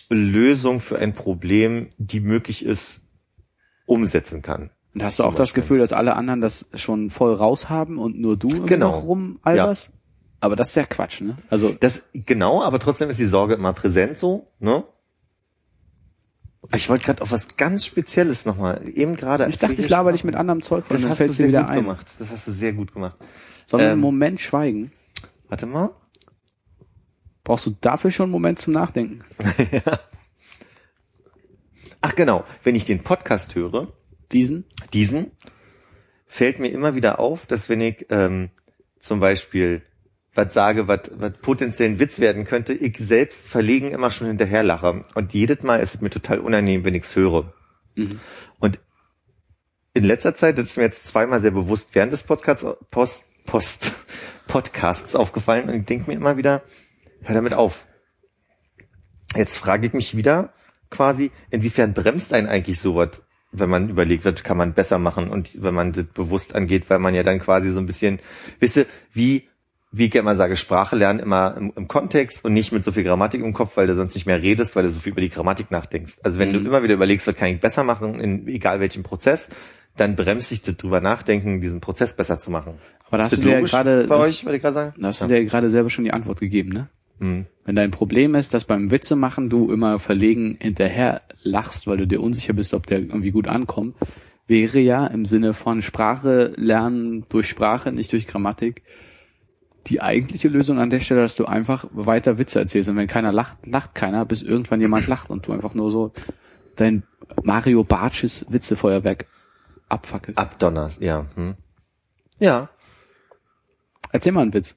Lösung für ein Problem, die möglich ist, umsetzen kann. Und hast du auch das Gefühl, dass alle anderen das schon voll raus haben und nur du Genau. noch rumalberst? Aber das ist ja Quatsch, ne? Also Das genau, aber trotzdem ist die Sorge immer präsent so, ne? Ich wollte gerade auf was ganz Spezielles nochmal. Eben gerade. ich dachte, wir ich laber dich mit anderem Zeug Das dann hast du sehr wieder gut ein. gemacht. Das hast du sehr gut gemacht. Sollen wir Ähm, einen Moment schweigen? Warte mal. Brauchst du dafür schon einen Moment zum Nachdenken? Ach genau, wenn ich den Podcast höre, Diesen? diesen, fällt mir immer wieder auf, dass wenn ich ähm, zum Beispiel was sage, was, was potenziell ein Witz werden könnte, ich selbst verlegen immer schon hinterher lache. Und jedes Mal ist es mir total unangenehm, wenn ich's höre. Und in letzter Zeit, das ist mir jetzt zweimal sehr bewusst während des Podcasts, Post, Post Podcasts aufgefallen und ich denke mir immer wieder, hör damit auf. Jetzt frage ich mich wieder quasi, inwiefern bremst einen eigentlich sowas, wenn man überlegt, was kann man besser machen und wenn man das bewusst angeht, weil man ja dann quasi so ein bisschen, wisse, wie wie ich immer sage, Sprache lernen immer im, im, Kontext und nicht mit so viel Grammatik im Kopf, weil du sonst nicht mehr redest, weil du so viel über die Grammatik nachdenkst. Also wenn mhm. du immer wieder überlegst, was kann ich besser machen, in egal welchem Prozess, dann bremst sich das drüber nachdenken, diesen Prozess besser zu machen. Aber da hast du dir ja gerade, da hast du dir gerade selber schon die Antwort gegeben, ne? Mhm. Wenn dein Problem ist, dass beim Witze machen du immer verlegen hinterher lachst, weil du dir unsicher bist, ob der irgendwie gut ankommt, wäre ja im Sinne von Sprache lernen durch Sprache, nicht durch Grammatik, die eigentliche Lösung an der Stelle, dass du einfach weiter Witze erzählst. Und wenn keiner lacht, lacht keiner, bis irgendwann jemand lacht und du einfach nur so dein Mario Bartsches Witzefeuerwerk abfackelst. Abdonnerst, ja. Hm. Ja. Erzähl mal einen Witz.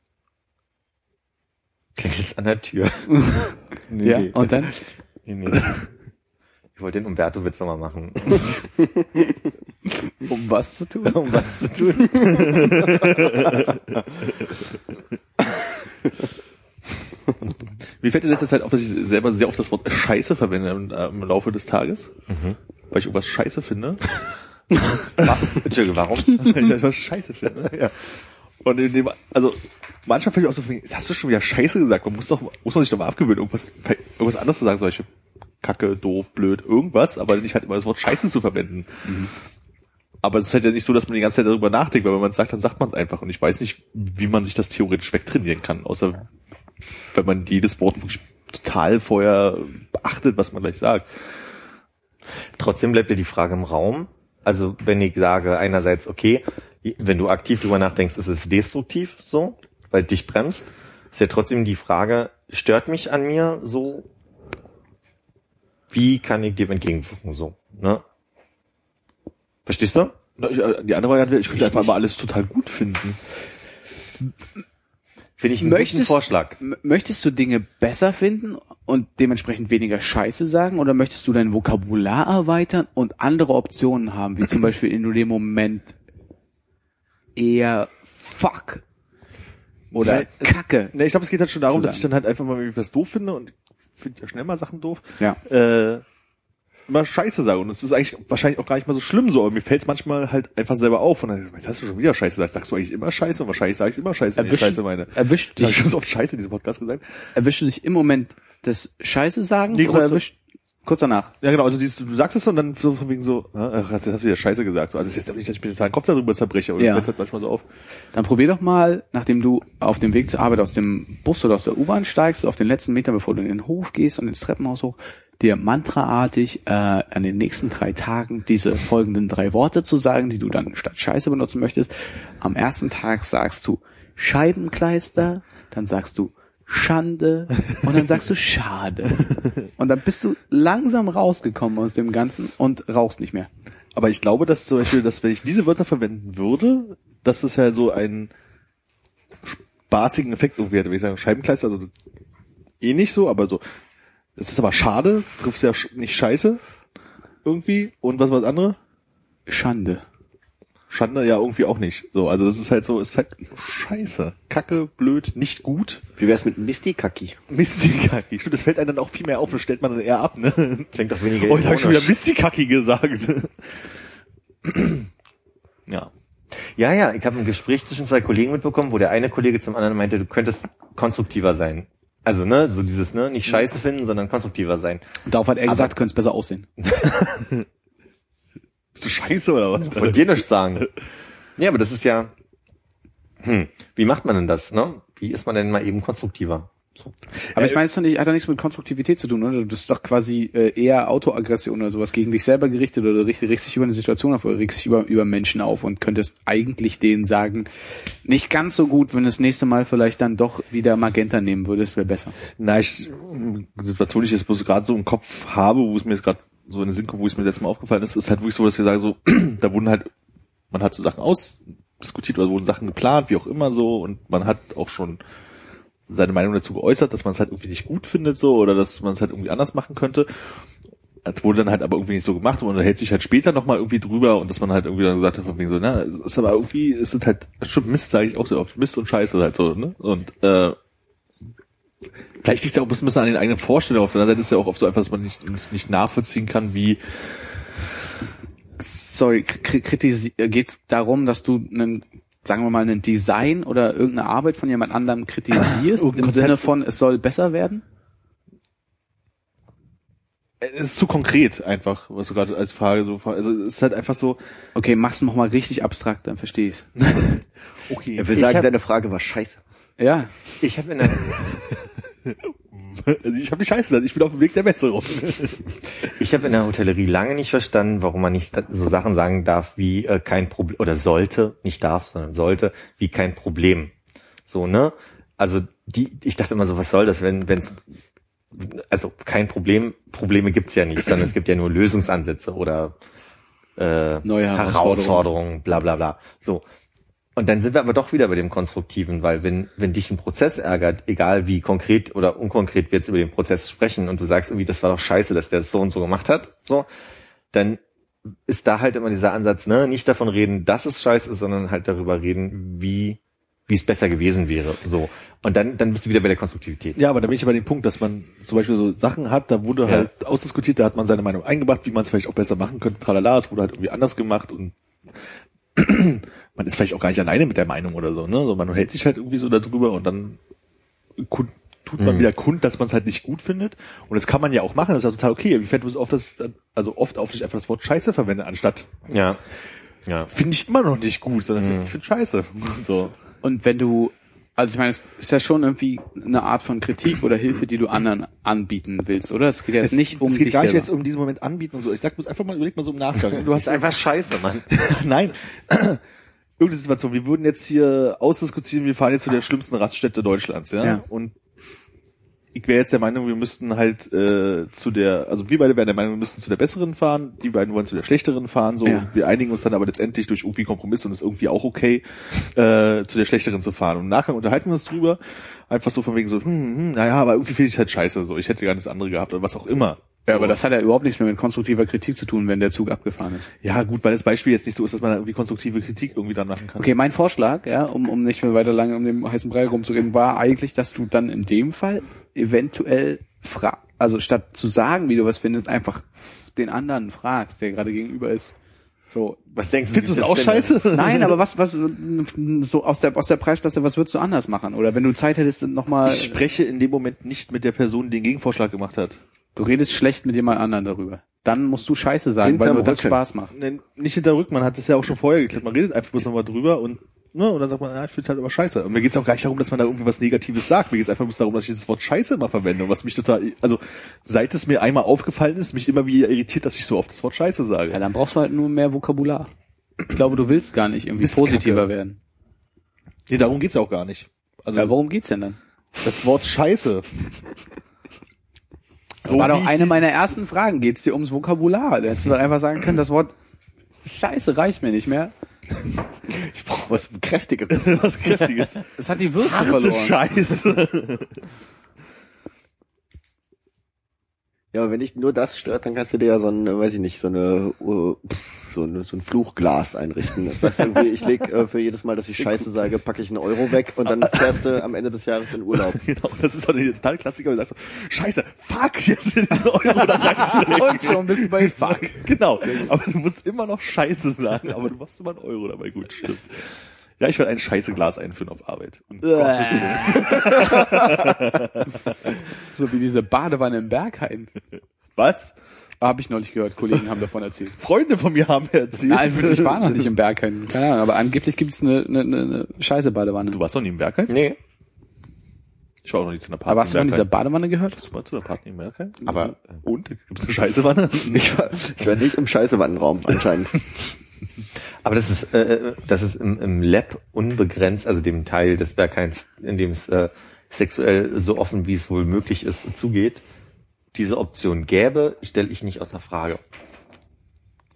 Klingelt's an der Tür. nee, ja, nee. und dann? Nee, nee. Ich wollte den Umberto-Witz nochmal machen. um was zu tun? Um was zu tun. Mir fällt in letzter Zeit auf, dass ich selber sehr oft das Wort Scheiße verwende im, äh, im Laufe des Tages. Mhm. Weil ich irgendwas Scheiße finde. Entschuldigung, warum? weil ich etwas Scheiße finde. Ja. Und in dem, also manchmal fällt ich auch so, hast du schon wieder Scheiße gesagt? Man muss doch, muss man sich doch mal abgewöhnen, irgendwas, irgendwas anderes zu sagen, solche Kacke, doof, blöd, irgendwas, aber nicht halt immer das Wort Scheiße zu verwenden. Mhm. Aber es ist halt ja nicht so, dass man die ganze Zeit darüber nachdenkt, weil wenn man es sagt, dann sagt man es einfach. Und ich weiß nicht, wie man sich das theoretisch wegtrainieren kann, außer wenn man jedes Wort wirklich total vorher beachtet, was man gleich sagt. Trotzdem bleibt ja die Frage im Raum. Also wenn ich sage einerseits, okay, wenn du aktiv drüber nachdenkst, ist es destruktiv so, weil dich bremst, ist ja trotzdem die Frage, stört mich an mir so wie kann ich dem entgegenwirken, so, ne? Verstehst du? Äh, die andere Variante, ich könnte einfach mal alles total gut finden. Finde ich einen möchtest, guten Vorschlag. Möchtest du Dinge besser finden und dementsprechend weniger Scheiße sagen oder möchtest du dein Vokabular erweitern und andere Optionen haben, wie zum Beispiel in dem Moment eher Fuck oder Kacke? Nee, ich glaube, es geht halt schon darum, dass ich dann halt einfach mal was doof finde und finde ja schnell mal Sachen doof. Ja. Äh, immer Scheiße sage. Und es ist eigentlich wahrscheinlich auch gar nicht mal so schlimm so, aber mir fällt es manchmal halt einfach selber auf. Und dann, was hast du schon wieder Scheiße gesagt? Sagst du eigentlich immer Scheiße? Und wahrscheinlich sage ich immer Scheiße, wenn erwisch, ich Scheiße meine. Erwischt dich. Hab ich schon so oft Scheiße in diesem Podcast gesagt. Erwischst du dich im Moment des Scheiße sagen? Nee, oder erwischt, kurz danach? Ja, genau. Also dieses, du sagst es und dann so von wegen so, ach, jetzt hast du wieder Scheiße gesagt. So, also es ist jetzt nicht, dass ich mir den Kopf darüber zerbreche, aber ja. mir halt manchmal so auf. Dann probier doch mal, nachdem du auf dem Weg zur Arbeit aus dem Bus oder aus der U-Bahn steigst, auf den letzten Meter, bevor du in den Hof gehst und ins Treppenhaus hoch, dir mantraartig äh, an den nächsten drei Tagen diese folgenden drei Worte zu sagen, die du dann statt Scheiße benutzen möchtest. Am ersten Tag sagst du Scheibenkleister, dann sagst du Schande und dann sagst du Schade. Und dann bist du langsam rausgekommen aus dem Ganzen und rauchst nicht mehr. Aber ich glaube, dass zum Beispiel, dass wenn ich diese Wörter verwenden würde, dass es ja so einen spaßigen Effekt irgendwie hätte, wenn ich sagen, Scheibenkleister, also eh nicht so, aber so, es ist aber schade, triffst ja nicht scheiße irgendwie. Und was war das andere? Schande. Schande ja irgendwie auch nicht. So, also das ist halt so, ist halt scheiße. Kacke, blöd, nicht gut. Wie wär's mit Mistikaki? Mistikaki. Stimmt, das fällt einem dann auch viel mehr auf, das stellt man dann eher ab, ne? Klingt doch weniger Oh, ich habe schon wieder Mistikaki gesagt. ja. Ja, ja, ich habe ein Gespräch zwischen zwei Kollegen mitbekommen, wo der eine Kollege zum anderen meinte, du könntest konstruktiver sein. Also, ne, so dieses, ne, nicht scheiße finden, sondern konstruktiver sein. Und darauf hat er gesagt, du könntest besser aussehen. Bist du scheiße oder was? Von dir nichts sagen. Ja, aber das ist ja, hm, wie macht man denn das, ne? Wie ist man denn mal eben konstruktiver? Aber ich meine, es hat doch nichts mit Konstruktivität zu tun, oder? Das ist doch quasi äh, eher Autoaggression oder sowas gegen dich selber gerichtet oder richtig, richtig über eine Situation auf oder dich über, über Menschen auf und könntest eigentlich denen sagen, nicht ganz so gut, wenn du das nächste Mal vielleicht dann doch wieder Magenta nehmen würdest, wäre besser. Na, ich, Situation, die ich jetzt bloß gerade so im Kopf habe, wo es mir jetzt gerade so in den Sinn kommt, wo es mir letztes Mal aufgefallen ist, ist halt wirklich so, dass wir sagen, so, da wurden halt, man hat so Sachen ausdiskutiert oder wurden Sachen geplant, wie auch immer so, und man hat auch schon seine Meinung dazu geäußert, dass man es halt irgendwie nicht gut findet so oder dass man es halt irgendwie anders machen könnte. Das wurde dann halt aber irgendwie nicht so gemacht und hält sich halt später nochmal irgendwie drüber und dass man halt irgendwie dann gesagt hat, von wegen so, na, es ist aber irgendwie, es sind halt, schon Mist, sage ich auch sehr oft, Mist und Scheiße halt so, ne? Und äh, vielleicht liegt es ja auch ein bisschen an den eigenen Vorstellungen. Auf der anderen Seite ist es ja auch oft so einfach, dass man nicht, nicht, nicht nachvollziehen kann, wie Sorry, geht es darum, dass du einen, sagen wir mal, ein Design oder irgendeine Arbeit von jemand anderem kritisierst, im Konzept. Sinne von, es soll besser werden? es ist zu konkret einfach, was du gerade als Frage so, also es ist halt einfach so, Okay, mach's noch mal richtig abstrakt, dann verstehe ich's. okay, Er will Ich sagen, hab- deine Frage war scheiße. Ja, Ich habe in der also ich habe die Scheiße gesagt, ich bin auf dem Weg der Besserung. Ich habe in der Hotellerie lange nicht verstanden, warum man nicht so Sachen sagen darf wie äh, kein Problem oder sollte, nicht darf, sondern sollte, wie kein Problem. So, ne? Also die, ich dachte immer so, was soll das, wenn wenn's also kein Problem, Probleme gibt's ja nicht, sondern es gibt ja nur Lösungsansätze oder äh, Neue Herausforderungen. Herausforderungen, bla bla bla. So. Und dann sind wir aber doch wieder bei dem Konstruktiven, weil wenn, wenn dich ein Prozess ärgert, egal wie konkret oder unkonkret wir jetzt über den Prozess sprechen und du sagst irgendwie, das war doch scheiße, dass der es so und so gemacht hat, so, dann ist da halt immer dieser Ansatz, ne, nicht davon reden, dass es scheiße ist, sondern halt darüber reden, wie, wie es besser gewesen wäre, so. Und dann, dann bist du wieder bei der Konstruktivität. Ja, aber da bin ich bei dem Punkt, dass man zum Beispiel so Sachen hat, da wurde Ja. halt ausdiskutiert, da hat man seine Meinung eingebracht, wie man es vielleicht auch besser machen könnte, tralala, es wurde halt irgendwie anders gemacht und man ist vielleicht auch gar nicht alleine mit der Meinung oder so, ne? So, man hält sich halt irgendwie so darüber und dann kund, tut man Mhm. wieder kund, dass man es halt nicht gut findet. Und das kann man ja auch machen, das ist ja total okay. Wie fällt du es oft, das, also oft auf dich einfach das Wort Scheiße verwende, anstatt Ja. Ja. finde ich immer noch nicht gut, sondern Mhm. ich finde Scheiße. So. und wenn du, also ich meine, es ist ja schon irgendwie eine Art von Kritik oder Hilfe, die du anderen anbieten willst, oder? Es geht jetzt nicht um es geht dich gar nicht selber. jetzt um diesen Moment anbieten und so. Ich sag bloß einfach mal, überleg mal so im Nachgang. Du hast einfach scheiße, Mann. Nein. Irgendeine Situation. Wir würden jetzt hier ausdiskutieren, wir fahren jetzt zu der schlimmsten Raststätte Deutschlands, ja. Ja. Und ich wäre jetzt der Meinung, wir müssten halt äh, zu der, also wir beide wären der Meinung, wir müssten zu der besseren fahren, die beiden wollen zu der schlechteren fahren, so. Ja. Wir einigen uns dann aber letztendlich durch irgendwie Kompromiss und ist irgendwie auch okay, äh, zu der schlechteren zu fahren. Und im Nachgang unterhalten wir uns drüber, einfach so von wegen so, hm, hm, naja, aber irgendwie finde ich halt scheiße, so. Ich hätte gerne das andere gehabt oder was auch immer. Ja, aber das hat ja überhaupt nichts mehr mit konstruktiver Kritik zu tun, wenn der Zug abgefahren ist. Ja, gut, weil das Beispiel jetzt nicht so ist, dass man da irgendwie konstruktive Kritik irgendwie dann machen kann. Okay, mein Vorschlag, ja, um, um nicht mehr weiter lange um den heißen Brei rumzureden, war eigentlich, dass du dann in dem Fall eventuell fra also statt zu sagen, wie du was findest, einfach den anderen fragst, der gerade gegenüber ist. So. Was denkst du? Findest du es auch scheiße? Nein, aber was, was, so aus der, aus der Preisklasse, was würdest du anders machen? Oder wenn du Zeit hättest, nochmal, Ich spreche in dem Moment nicht mit der Person, die den Gegenvorschlag gemacht hat. Du redest schlecht mit jemand anderen darüber. Dann musst du Scheiße sagen, weil Hinterm nur das. Spaß macht. Nee, nicht hinter Rücken, man hat das ja auch schon vorher geklärt. Man redet einfach bloß nochmal drüber und, ne, und dann sagt man, ja, ich finde halt aber scheiße. Und mir geht's auch gar nicht darum, dass man da irgendwie was Negatives sagt. Mir geht's einfach bloß darum, dass ich dieses Wort scheiße immer verwende. Und was mich total, also, seit es mir einmal aufgefallen ist, mich immer wieder irritiert, dass ich so oft das Wort scheiße sage. Ja, dann brauchst du halt nur mehr Vokabular. Ich glaube, du willst gar nicht irgendwie positiver werden. Nee, darum geht's ja auch gar nicht. Also, Ja, worum geht's denn dann? das Wort scheiße. Das war doch eine meiner ersten Fragen. Geht's dir ums Vokabular? Da hättest du doch einfach sagen können, das Wort Scheiße reicht mir nicht mehr. Ich brauche was Kräftigeres. was Kräftiges. Es hat die Würze Harte verloren. Scheiße. Ja, aber wenn dich nur das stört, dann kannst du dir ja so ein, äh, weiß ich nicht, so eine, uh, so, eine so ein Fluchglas einrichten. Das heißt irgendwie, ich leg äh, für jedes Mal, dass ich Scheiße sage, packe ich einen Euro weg und dann fährst du am Ende des Jahres in Urlaub. genau, das ist doch der total Klassiker, du sagst so, scheiße, fuck, jetzt will ich den Euro da reinstecken. Und schon bist du bei Fuck. Genau, aber du musst immer noch Scheiße sagen, aber du machst immer einen Euro dabei, gut, stimmt. Ja, ich werde ein scheiße Glas einführen auf Arbeit. Um. So wie diese Badewanne im Bergheim. Was? Habe ich neulich gehört, Kollegen haben davon erzählt. Freunde von mir haben mir erzählt. Nein, ich war noch nicht im Bergheim. Keine Ahnung, aber angeblich gibt's eine, eine, eine, eine scheiße Badewanne. Du warst noch nie im Bergheim? Nee. Ich war auch noch nie zu einer Party aber hast du von dieser. Badewanne gehört? Hast du mal zu einer Party im Bergheim? Aber Und? Gibt's eine Scheißewanne? Ich war, ich war nicht im Scheißewannenraum anscheinend. Aber das ist, äh, das ist im, im Lab unbegrenzt, also dem Teil des Bergheims, in dem es äh, sexuell so offen wie es wohl möglich ist zugeht, diese Option gäbe, stelle ich nicht außer Frage.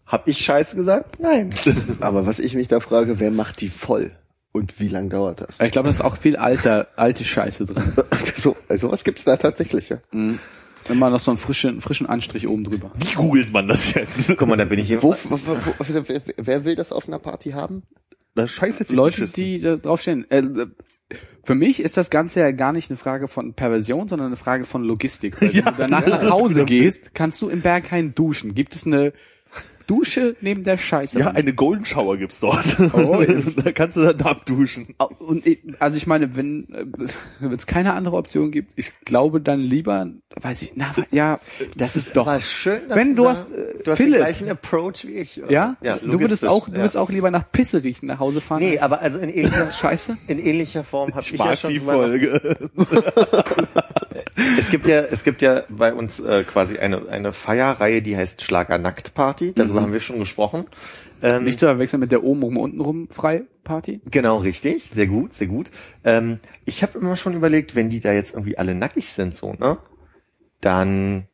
Hab ich Scheiße gesagt? Nein. Aber was ich mich da frage, wer macht die voll? Und wie lang dauert das? Ich glaube, da ist auch viel alter, alte Scheiße drin. so, also was gibt's da tatsächlich, ja? Mhm. Immer noch so einen frischen, frischen Anstrich oben drüber. Wie googelt man das jetzt? Guck mal, da bin ich hier. Wo, wo, wo, wer, wer will das auf einer Party haben? Das scheiße Leute, Fetischisten. die da draufstehen. Äh, für mich ist das Ganze ja gar nicht eine Frage von Perversion, sondern eine Frage von Logistik. Weil Ja, wenn du danach das nach Hause gehst, kannst du im Berghain duschen. Gibt es eine Dusche neben der Scheiße? Ja, eine Golden Shower gibt's dort. Oh. da kannst du dann abduschen. Und ich, also ich meine, wenn äh, wenn es keine andere Option gibt, ich glaube dann lieber, weiß ich, na ja, das ist doch. Schön, dass Wenn du da- hast, äh, du hast Philipp. den gleichen Approach wie ich. oder? Ja, ja du würdest auch, du ja. würdest auch lieber nach Pisse riechen nach Hause fahren. Nee, aber also in ähnlicher, Scheiße. in ähnlicher Form habe ich, Ich ja schon die Folge. Es gibt ja, es gibt ja bei uns äh, quasi eine eine Feierreihe, die heißt Schlager Nackt Party. Darüber haben wir schon gesprochen. Ähm, Nicht zu verwechseln mit der oben rum unten rum frei Party. Genau, richtig. Sehr gut, sehr gut. Ähm, ich habe immer schon überlegt, wenn die da jetzt irgendwie alle nackig sind, so, ne? Dann,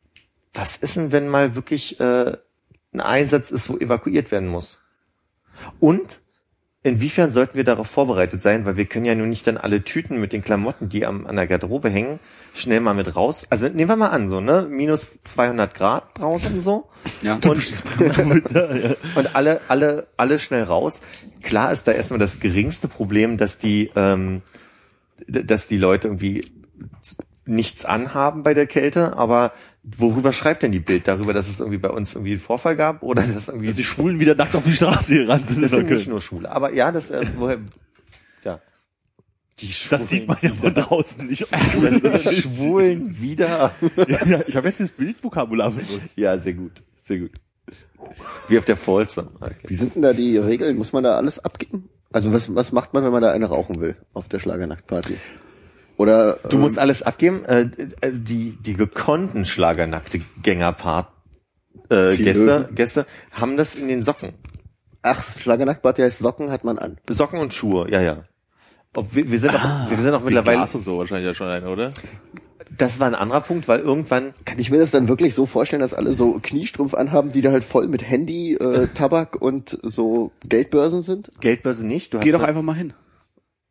was ist denn, wenn mal wirklich äh, ein Einsatz ist, wo evakuiert werden muss? Und inwiefern sollten wir darauf vorbereitet sein? Weil wir können ja nun nicht dann alle Tüten mit den Klamotten, die am, an der Garderobe hängen, schnell mal mit raus. Also nehmen wir mal an, so, ne? Minus 200 Grad draußen so. Ja. Und, und alle, alle, alle schnell raus. Klar ist da erstmal das geringste Problem, dass die, ähm, dass die Leute irgendwie nichts anhaben bei der Kälte, aber worüber schreibt denn die Bild? Darüber, dass es irgendwie bei uns irgendwie einen Vorfall gab oder dass irgendwie Dass die Schwulen wieder nackt auf die Straße gerannt sind. das in sind nicht Köln. nur Schwule, aber ja, das äh, woher ja die Schwulen, Das sieht man ja von draußen nicht. die Schwulen wieder. ja, ja, ich habe jetzt das Bildvokabular benutzt. ja, sehr gut, sehr gut. Wie auf der Folsom. Okay. Wie sind denn da die Regeln? Muss man da alles abgeben? Also was, was macht man, wenn man da eine rauchen will auf der Schlagernacktparty? Oder Du ähm, musst alles abgeben. Äh, äh, die, die gekonnten Schlagernackte Gängerpart äh, Gäste. Gäste haben das in den Socken. ach Schlagernacktparty heißt Socken hat man an. Socken und Schuhe, ja, ja. Ob wir, wir sind auch, wir sind auch mittlerweile, Glas und so wahrscheinlich ja schon eine, oder? das war ein anderer Punkt, weil irgendwann, Kann ich mir das dann wirklich so vorstellen, dass alle so Kniestrumpf anhaben, die da halt voll mit Handy, äh, Tabak und so Geldbörsen sind? Geldbörse nicht, du hast Geh doch einfach mal hin.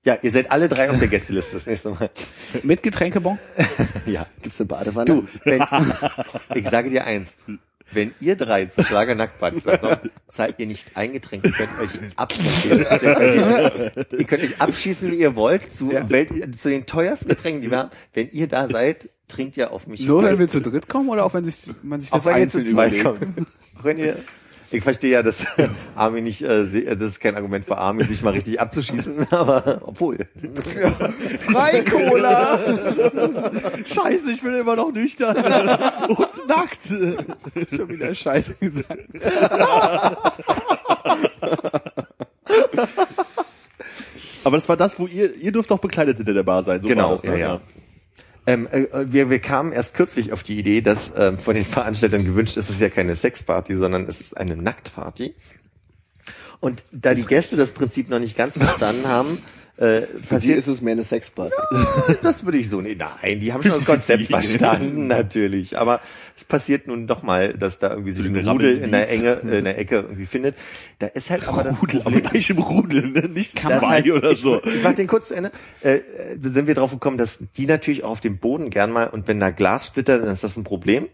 Ja, ihr seid alle drei auf der Gästeliste das nächste Mal. Mit Getränkebon? ja. Gibt's eine Badewanne? Du, wenn, ich sage dir eins. Wenn ihr drei zu Schlagernacktpartys seid, zahlt ihr nicht eingetränkt, ihr könnt euch abschießen. ihr könnt euch abschießen, wie ihr wollt, zu, Ja. Welt, zu den teuersten Getränken, die wir haben. Wenn ihr da seid, trinkt ihr auf mich. Nur wenn wir zu dritt kommen oder auch wenn sich, man sich das Auch wenn ihr zu einzeln zweit überlegt? kommt. Auch wenn ihr, ich verstehe ja, dass Armin nicht, äh, se- das ist kein Argument für Armin, sich mal richtig abzuschießen, aber obwohl. Freikola! Scheiße, ich bin immer noch nüchtern und nackt. Schon wieder Scheiße gesagt. Aber das war das, wo ihr, ihr dürft auch bekleidet hinter der Bar sein. So Genau, war das, ja, ne? ja. Ähm, äh, wir, wir kamen erst kürzlich auf die Idee, dass ähm, von den Veranstaltern gewünscht ist, es ist ja keine Sexparty, sondern es ist eine Nacktparty. Und da die Gäste das Prinzip noch nicht ganz verstanden haben, äh, Für passiert ist es mehr eine Sexparty. das würde ich so nicht. Nein, die haben schon das Konzept verstanden, natürlich. Aber es passiert nun doch mal, dass da irgendwie sich So ein Rudel in der. Enge, äh, in der Ecke irgendwie findet. Da ist halt aber das Rudel, aber gleich im Rudel, ne? nicht zwei halt, oder ich, so. Ich mach den kurz zu Ende. Äh, sind wir drauf gekommen, dass die natürlich auch auf dem Boden gern mal und wenn da Glas splittert, dann ist das ein Problem.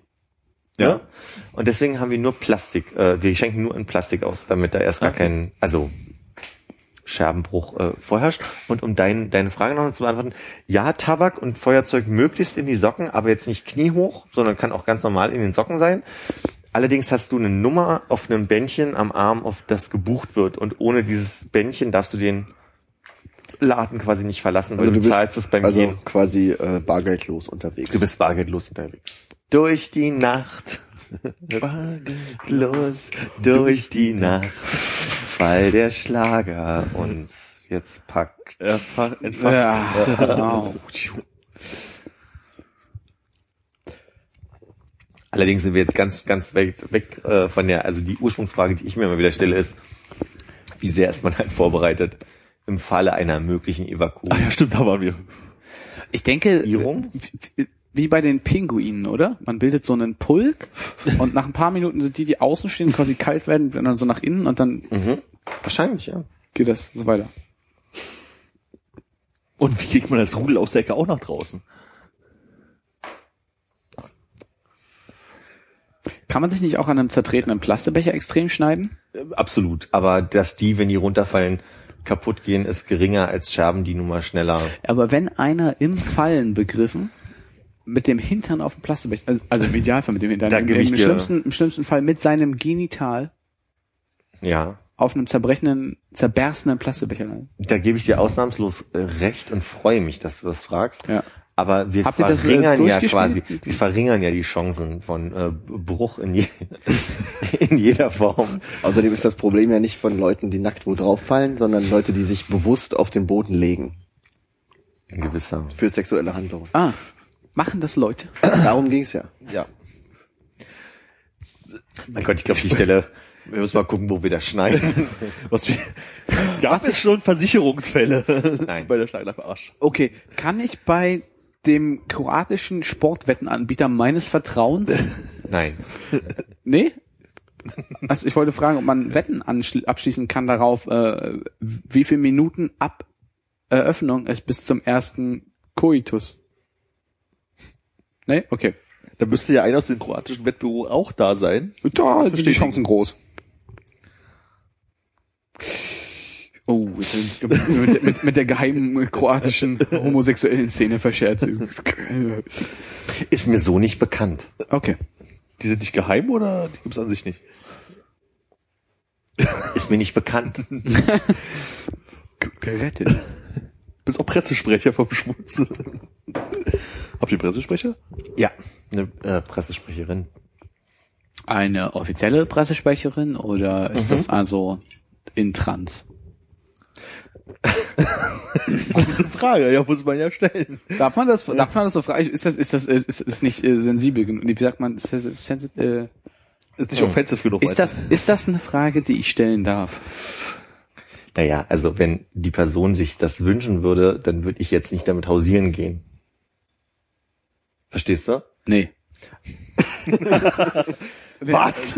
Ja. Und deswegen haben wir nur Plastik. Äh, wir schenken nur in Plastik aus, damit da erst gar kein, also Scherbenbruch äh, vorherrscht. Und um dein, deine Frage noch zu beantworten, ja, Tabak und Feuerzeug möglichst in die Socken, aber jetzt nicht kniehoch, sondern kann auch ganz normal in den Socken sein. Allerdings hast du eine Nummer auf einem Bändchen am Arm, auf das gebucht wird. Und ohne dieses Bändchen darfst du den Laden quasi nicht verlassen, Also du, du zahlst es beim also Gehen. quasi äh, bargeldlos unterwegs. Du bist bargeldlos unterwegs. Durch die Nacht. Los, durch die Nacht, weil der Schlager uns jetzt packt. Erfach, entfacht. Ja, genau. Allerdings sind wir jetzt ganz, ganz weg, weg äh, von der, also die Ursprungsfrage, die ich mir immer wieder stelle, ist, wie sehr ist man halt vorbereitet im Falle einer möglichen Ah Evakuierung? ja, stimmt, da waren wir. Ich denke, Irung? wie- bei den Pinguinen, oder? Man bildet so einen Pulk und nach ein paar Minuten sind die, die außen stehen, quasi kalt werden, werden dann so nach innen und dann Mhm. Wahrscheinlich, ja. geht das so weiter. Und wie kriegt man das Rudel aus der Ecke auch nach draußen? Kann man sich nicht auch an einem zertretenen Plastikbecher extrem schneiden? Absolut. Aber dass die, wenn die runterfallen, kaputt gehen, ist geringer als Scherben, die nun mal schneller. Aber wenn einer im Fallen begriffen mit dem Hintern auf dem Plastikbecher, also, also im Idealfall mit dem Hintern, im, im, schlimmsten, im schlimmsten Fall mit seinem Genital Ja. Auf einem zerbrechenden, zerberstenen Plastikbecher. Da gebe ich dir ausnahmslos äh, recht und freue mich, dass du das fragst. Ja. Aber wir Habt äh, verringern ja quasi, wir verringern ja die Chancen von äh, Bruch in, je, in jeder Form. Außerdem ist das Problem ja nicht von Leuten, die nackt wo drauf fallen, sondern Leute, die sich bewusst auf den Boden legen In gewisser. für sexuelle Handlungen. Ah, machen das Leute? Darum ging's ja. Ja. Mein Gott, ich glaube, die Stelle, wir müssen mal gucken, wo wir das schneiden. Was wir, gab es schon Versicherungsfälle Nein. bei der Schneider Arsch? Okay, kann ich bei dem kroatischen Sportwettenanbieter meines Vertrauens, Nein. nee? Also ich wollte fragen, ob man Wetten abschließen kann darauf, äh, wie viele Minuten ab Eröffnung es bis zum ersten Koitus. Nee? Okay. Da müsste ja einer aus dem kroatischen Wettbüro auch da sein. Da sind die. Chancen groß. Oh, mit, mit, mit der geheimen kroatischen homosexuellen Szene verscherzt. Ist mir so nicht bekannt. Okay. Die sind nicht geheim oder die gibt's an sich nicht? Ist mir nicht bekannt. Gerettet. Bist auch Pressesprecher vom Schmutz. Habt ihr Pressesprecher? Ja, eine äh, Pressesprecherin. Eine offizielle Pressesprecherin oder ist das also in Trans? Gute Frage, ja, muss man ja stellen. Darf man das, darf man das so fragen? Ist das, ist das, ist, ist, ist nicht äh, sensibel genug? Wie sagt man? Ist das, sensi- äh, Ist nicht offensiv genug. ist das, ist das eine Frage, die ich stellen darf? Naja, also wenn die Person sich das wünschen würde, dann würde ich jetzt nicht damit hausieren gehen. Verstehst du? Nee. Was?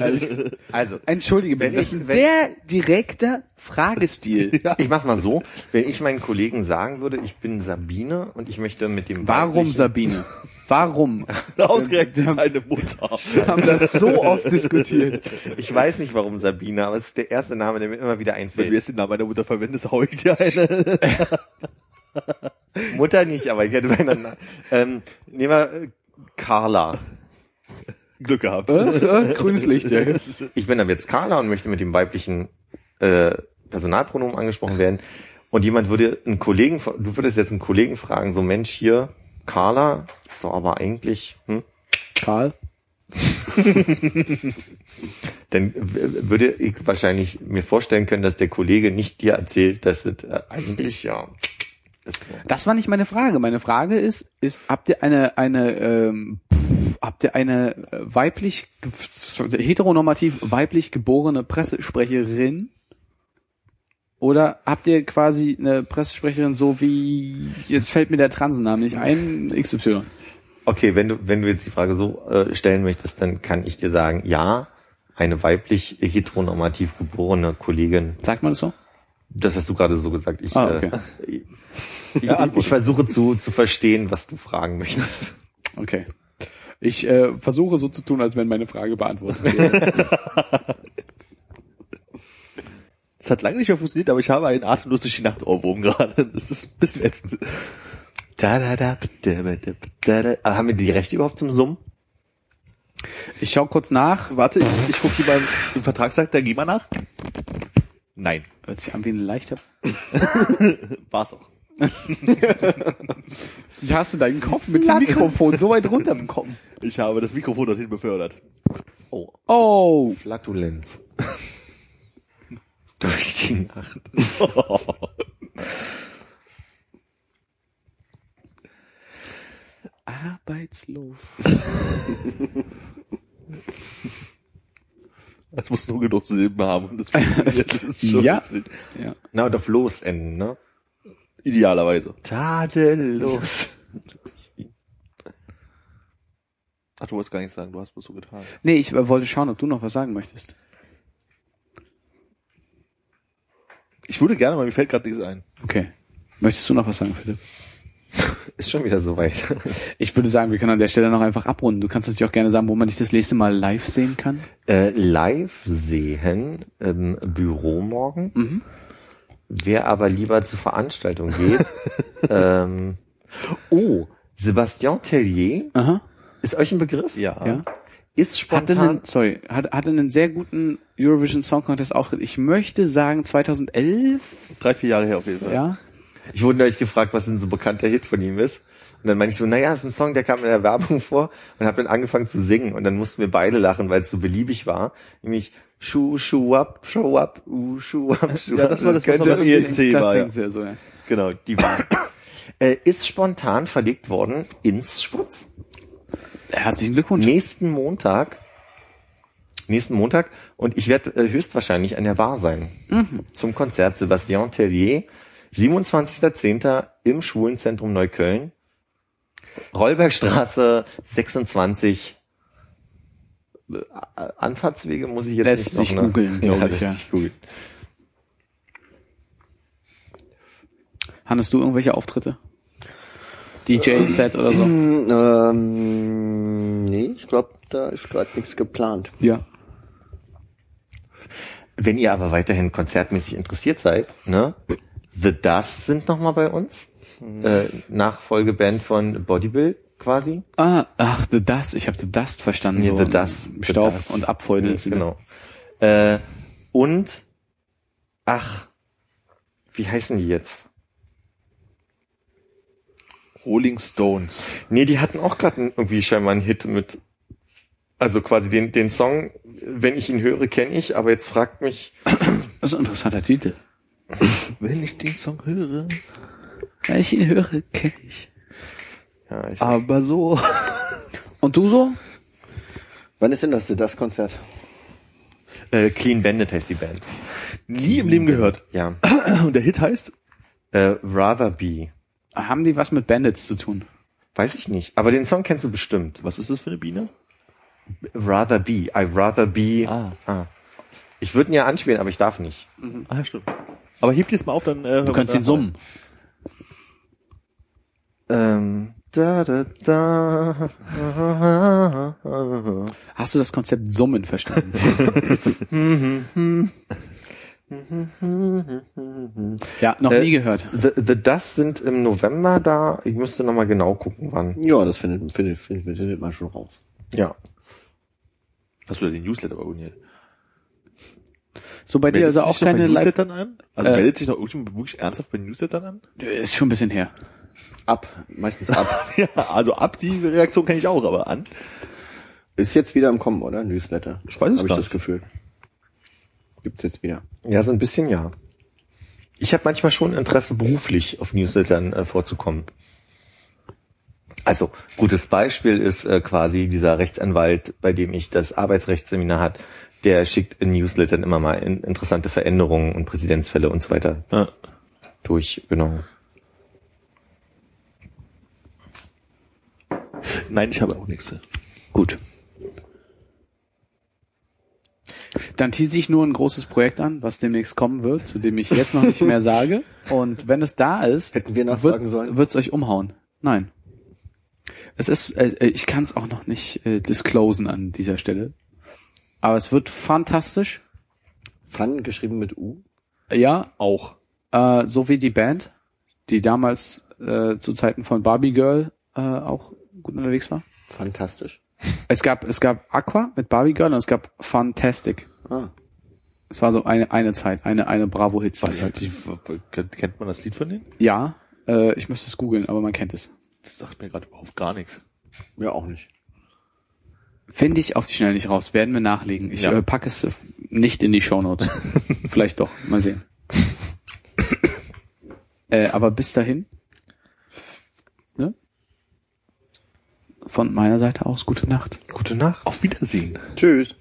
Also, Also, Entschuldige Wenn bitte, das ist ein wenn- sehr direkter Fragestil. ich mach's mal so, wenn ich meinen Kollegen sagen würde, ich bin Sabine und ich möchte mit dem Warum Sabine? Warum? Ausgerechnet deine Mutter. Wir haben das so oft diskutiert. Ich weiß nicht, warum Sabine, aber es ist der erste Name, der mir immer wieder Wenn einfällt. du jetzt den Namen meiner Mutter verwendest, hau ich dir eine. Mutter nicht, aber ich hätte meinen Namen. Ähm, nehmen wir äh, Carla. Glück gehabt. Äh, grünes Licht, ja. Ich bin aber jetzt Carla und möchte mit dem weiblichen äh, Personalpronomen angesprochen werden. Und jemand würde einen Kollegen, du würdest jetzt einen Kollegen fragen, so Mensch hier, Carla, ist doch aber eigentlich, hm? Karl? dann würde ich wahrscheinlich mir vorstellen können, dass der Kollege nicht dir erzählt, dass es äh, eigentlich ja. Ist so. Das war nicht meine Frage. Meine Frage ist, ist habt ihr eine eine ähm, pff, habt ihr eine äh, weiblich heteronormativ weiblich geborene Pressesprecherin? Oder habt ihr quasi eine Pressesprecherin so wie jetzt fällt mir der Transenname nicht ein XY? Okay, wenn du wenn du jetzt die Frage so äh, stellen möchtest, dann kann ich dir sagen, ja, eine weiblich heteronormativ geborene Kollegin. Sagt man das so? Das hast du gerade so gesagt. Ich, Ah, okay. äh, ich, ich, versuche zu zu verstehen, was du fragen möchtest. Okay. Ich äh, versuche so zu tun, als wenn meine Frage beantwortet wäre. Das hat lange nicht mehr funktioniert, aber ich habe einen atemlos durch die Nacht Ohrwurm gerade. Das ist ein bisschen ätzend. Da, da, da, da, da, da, da. Ah, Haben wir die Rechte überhaupt zum Summen? Ich schau kurz nach. Warte, ich, ich gucke hier beim im Vertragstag, da geh mal nach. Nein, Hört sich an wie eine leichte. war's auch. Wie hast du deinen Kopf mit dem Mikrofon so weit runterbekommen? Ich habe das Mikrofon dorthin befördert. Oh, Oh. Flatulenz. Durch die Nacht. Arbeitslos. Das muss nur genug zu sehen haben. und Das funktioniert. Das ist schon Ja. Ja. Na, und auf Los enden, ne? Idealerweise. Tadellos. Ach, du wolltest gar nichts sagen, du hast bloß so getan. Nee, ich äh, wollte schauen, ob du noch was sagen möchtest. Ich würde gerne, aber mir fällt gerade nichts ein. Okay. Möchtest du noch was sagen, Philipp? Ist schon wieder soweit. Ich würde sagen, wir können an der Stelle noch einfach abrunden. Du kannst natürlich auch gerne sagen, wo man dich das nächste Mal live sehen kann. Äh, live sehen im Büro morgen. Mhm. Wer aber lieber zur Veranstaltung geht. ähm, oh, Sebastian Tellier Aha, ist euch ein Begriff? Ja. ja. Ist Hatte spontan. einen, sorry, hat, hatte einen sehr guten Eurovision Song Contest Auftritt. Ich möchte sagen 2011, Drei, vier Jahre her auf jeden Fall. ja. Ich wurde neulich gefragt, was denn so ein bekannter Hit von ihm ist. Und dann meinte ich so, naja, es ist ein Song, der kam in der Werbung vor und habe dann angefangen zu singen und dann mussten wir beide lachen, weil es so beliebig war. Nämlich Schuh, Schuh ab, Schuh ab, uh, Schuh ab, Schuh Ja, das war das, was es- ESC das war. Ja. Sehr so, ja. Genau, die war. äh, ist spontan verlegt worden ins Schwutz. Herzlichen Glückwunsch. Nächsten Montag. Nächsten Montag. Und ich werde äh, höchstwahrscheinlich an der Bar sein. Zum Konzert Sebastian Tellier. 27.10. im Schwulenzentrum Neukölln. Rollbergstraße 26. Äh, Anfahrtswege muss ich jetzt Lässt nicht noch, sich ne? googeln, glaub ja, ich, lässt ja. sich googeln. Hannes, du irgendwelche Auftritte? DJ-Set oder so? Ähm, nee, ich glaube, da ist gerade nichts geplant. Ja. Wenn ihr aber weiterhin konzertmäßig interessiert seid, ne? The Dust sind nochmal bei uns. Äh, Nachfolgeband von Bodybuild quasi. Ah, ach, The Dust. Ich habe The Dust verstanden. Nee, so The Dust. The Staub Dust. und Abfeudel. Nee, Genau. Äh, und, ach, wie heißen die jetzt? Rolling Stones. Nee, die hatten auch gerade irgendwie scheinbar einen Hit mit, also quasi den, den Song, wenn ich ihn höre, kenne ich, aber jetzt fragt mich, Das ist ein interessanter Titel. Wenn ich den Song höre. Wenn ich ihn höre, kenne ich. ja, ich, Aber so. Und du so? Wann ist denn das, das Konzert? äh, Clean Bandit heißt die Band. Nie im Leben gehört. Ja. Und der Hit heißt? Äh, Rather Be. Haben die was mit Bandits zu tun? Weiß ich nicht, aber den Song kennst du bestimmt. Was ist das für eine Biene? Rather Be. I rather be. Ah. ah. Ich würde ihn ja anspielen, aber ich darf nicht. Ah, stimmt. Aber heb dir's mal auf, dann. Äh, Du kannst ihn summen. Ähm, da, da, da. Hast du das Konzept Summen verstanden? ja, noch Äh, nie gehört. The, The Dust sind im November da. Ich müsste nochmal genau gucken, wann. Ja, das findet, findet, findet, findet man schon raus. Ja. Hast du da den Newsletter abonniert? So bei dir Meldet also auch keine Live... Newslettern an? Also Äh, meldet sich noch irgendjemand wirklich ernsthaft bei Newslettern an? Ist schon ein bisschen her. Ab, meistens ab. Ja, also ab die Reaktion kenne ich auch, aber an. ist jetzt wieder im Kommen, oder? Newsletter. Ich weiß es Habe ich das. Gefühl. Gibt's jetzt wieder. Ja, so ein bisschen ja. Ich habe manchmal schon Interesse, beruflich auf Newslettern äh, vorzukommen. Also, gutes Beispiel ist äh, quasi dieser Rechtsanwalt, bei dem ich das Arbeitsrechtsseminar hat, der schickt in Newslettern immer mal in, interessante Veränderungen und Präzedenzfälle und so weiter Ja. durch. Genau. Nein, ich habe auch nichts. Gut. Dann tease ich nur ein großes Projekt an, was demnächst kommen wird, zu dem ich jetzt noch nicht mehr sage. Und wenn es da ist, Hätten wir nachfragen sollen? wird es euch umhauen. Nein. Es ist, äh, ich kann es auch noch nicht äh, disclosen an dieser Stelle. Aber es wird fantastisch. Fun geschrieben mit U. Ja, Auch. äh, so wie die Band, die damals äh, zu Zeiten von Barbie Girl äh, auch gut unterwegs war. Fantastisch. Es gab, es gab Aqua mit Barbie Girl und es gab Fantastic. Ah, Es war so eine, eine Zeit, eine, eine Bravo-Hits. Die, kennt man das Lied von denen? Ja, äh, ich müsste es googeln, aber man kennt es. Das sagt mir gerade überhaupt gar nichts. ja auch nicht. Finde ich auf die Schnelle nicht raus. Werden wir nachlegen. Ich Ja. äh, packe es nicht in die Shownotes. Vielleicht doch. Mal sehen. äh, aber bis dahin. Von meiner Seite aus gute Nacht. Gute Nacht. Auf Wiedersehen. Tschüss.